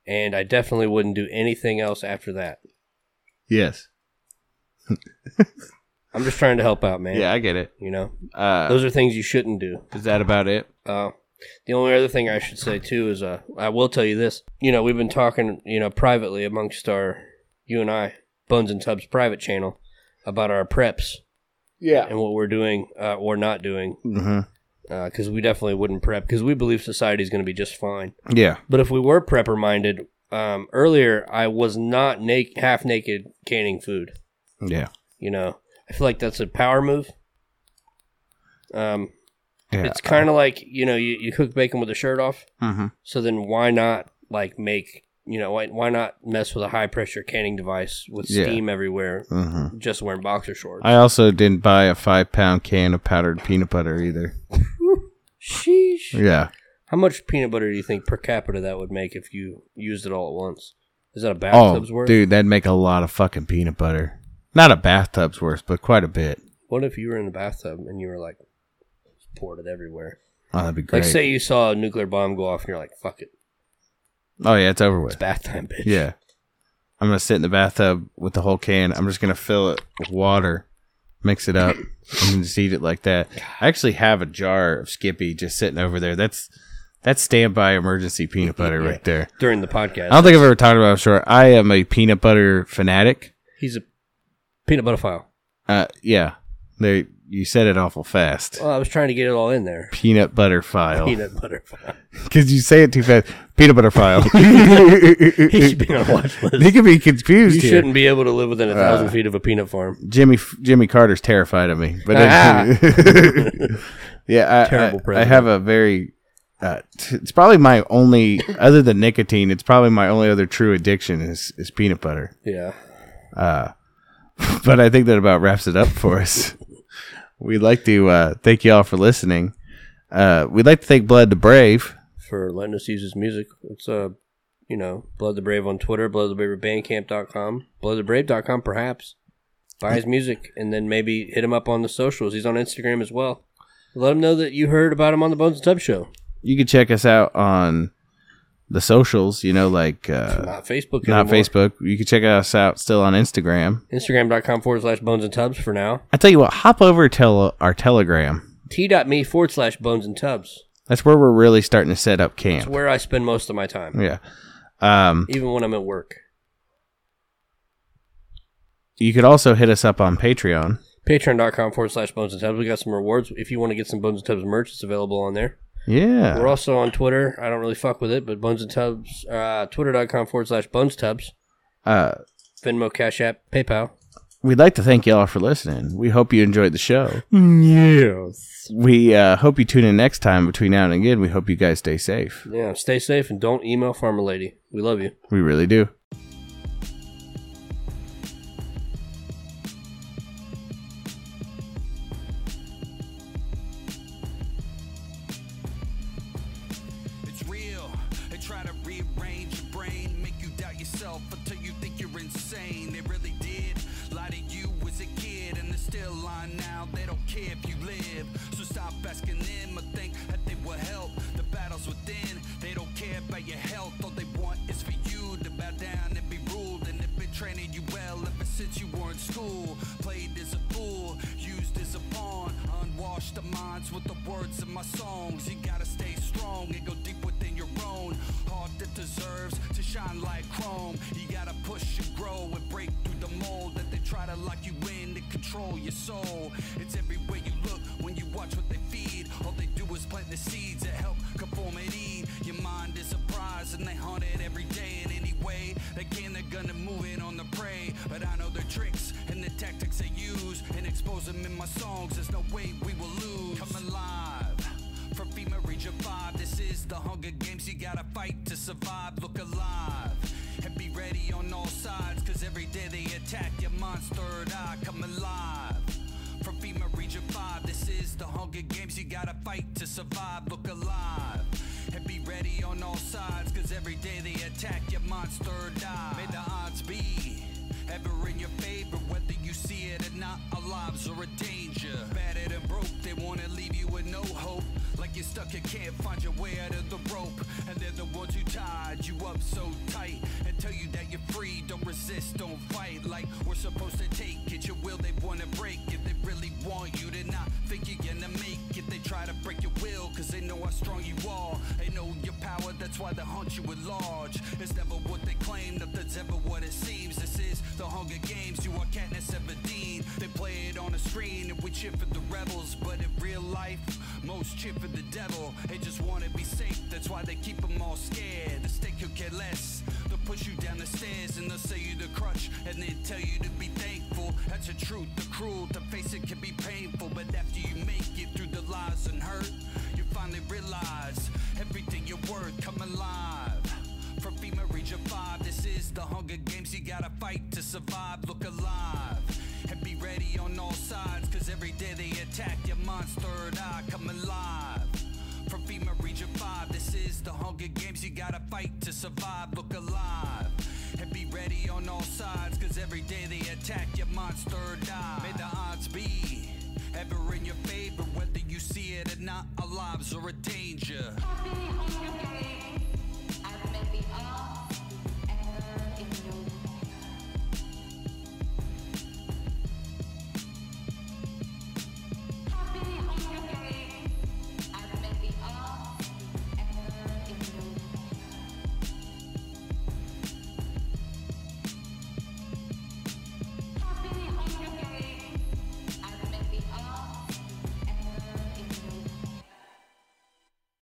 And I definitely wouldn't do anything else after that. Yes. I'm just trying to help out, man. Yeah, I get it. You know, Uh, those are things you shouldn't do. is that about it? Uh, the only other thing I should say too is, uh, I will tell you this. You know, we've been talking, you know, privately amongst our, you and I, Bones and Tubs private channel, about our preps Yeah. and what we're doing uh, or not doing. Mm-hmm. Because we definitely wouldn't prep because we believe society is going to be just fine. Yeah. But if we were prepper minded, um, earlier I was not na- half naked canning food. Yeah. You know, I feel like that's a power move. Um, Yeah. it's kind of like you know you, you cook bacon with the shirt off. Mm-hmm. So then why not like make you know, why, why not mess with a high pressure canning device with Yeah. steam everywhere, Mhm. just wearing boxer shorts? I also didn't buy a five pound can of powdered peanut butter either. Sheesh. Yeah. How much peanut butter do you think per capita that would make if you used it all at once? Is that a Oh, bathtub's worth? dude, that'd make a lot of fucking peanut butter. Not a bathtub's worth, but quite a bit. What if you were in the bathtub and you were like, poured it everywhere? Oh, that'd be great. Like, say you saw a nuclear bomb go off and you're like, fuck it. oh yeah, it's over with. It's bath time, bitch. Yeah. I'm gonna sit in the bathtub with the whole can. I'm just gonna fill it with water, mix it up, and just eat it like that. I actually have a jar of Skippy just sitting over there. That's that's standby emergency peanut butter right there. During the podcast. I don't think I've ever talked about it before. I am a peanut butter fanatic. He's a peanut butter file. Uh, yeah, they you said it awful fast. Well, I was trying to get it all in there. Peanut butter file. Peanut butter file. Because you say it too fast. Peanut butter file. He should be on a watch list. he could be confused You here. shouldn't be able to live within a thousand Uh, feet of a peanut farm. Jimmy Jimmy Carter's terrified of me, but Ah. yeah, I, Terrible I, I have a very. Uh, t- it's probably my only, other than nicotine, it's probably my only other true addiction is is peanut butter. Yeah. Uh, but I think that about wraps it up for us. We'd like to uh, thank you all for listening. Uh, we'd like to thank Blooded the Brave. For letting us use his music. It's, uh, you know, Blooded the Brave on Twitter, Blooded the Brave at Bandcamp.com, BloodedTheBrave.com, perhaps. Buy his music and then maybe hit him up on the socials. He's on Instagram as well. Let him know that you heard about him on the Bones and Tub Show. You can check us out on the socials. You know, like uh, Not Facebook not anymore. Facebook. You can check us out still on Instagram. Instagram.com forward slash Bones and Tubs for now. I tell you what, hop over to our Telegram. T.me forward slash Bones and Tubs. That's where we're really starting to set up camp. where I spend most of my time, Yeah. Um, even when I'm at work. you could also hit us up on Patreon. Patreon.com forward slash Bones and Tubs. We got some rewards. If you want to get some Bones and Tubs merch, it's available on there. Yeah. We're also on Twitter. I don't really fuck with it, but Buns and Tubs, uh, twitter.com forward slash Bones Tubs, Uh, Venmo, Cash App, PayPal. we'd like to thank y'all for listening. We hope you enjoyed the show. Yes. We uh, hope you tune in next time. Between now and again, we hope you guys stay safe. Yeah, stay safe and don't email Pharma Lady. We love you. We really do. Their tricks and the tactics they use and expose them in my songs. There's no way we will lose. Come alive. From FEMA Region 5, this is the Hunger Games. You gotta fight to survive. Look alive and be ready on all sides. Cause every day they attack your monster eye. Come alive. From FEMA Region 5, this is the Hunger Games. You gotta fight to survive. Look alive and be ready on all sides. Cause every day they attack your monster die. May the odds be ever in your favor, whether you see it or not. Our lives are a danger. Battered and broke, they wanna leave you with no hope. Like you're stuck, you can't find your way out of the rope. And they're the ones who tied you up so tight and tell you that you're free. Don't resist, don't fight. Like we're supposed to take it. Your will they wanna break if they really want you to not think you're gonna make it. They try to break your will, cause they know how strong you are. They know your power, that's why they hunt you at large. It's never what they claim, nothing's ever what it seems. This is the Hunger Games, you are Katniss Everdeen. They play it on the screen and we cheer for the rebels, but in real life, most cheer for the devil. They just wanna be safe, that's why they keep them all scared. The stake could care less. They'll push you down the stairs and they'll say you the crutch and then tell you to be thankful. That's the truth, the cruel. To face it can be painful, but after you make it through the lies and hurt, you finally realize everything you're worth. Come alive. From FEMA Region 5, this is the Hunger Games. You gotta fight to survive, look alive. And be ready on all sides, cause every day they attack your monster third eye, come alive. From FEMA Region 5, this is the Hunger Games. You gotta fight to survive, look alive. And be ready on all sides, cause every day they attack your mind's third eye. May the odds be ever in your favor, whether you see it or not, our lives are a danger. Happy Hunger Games.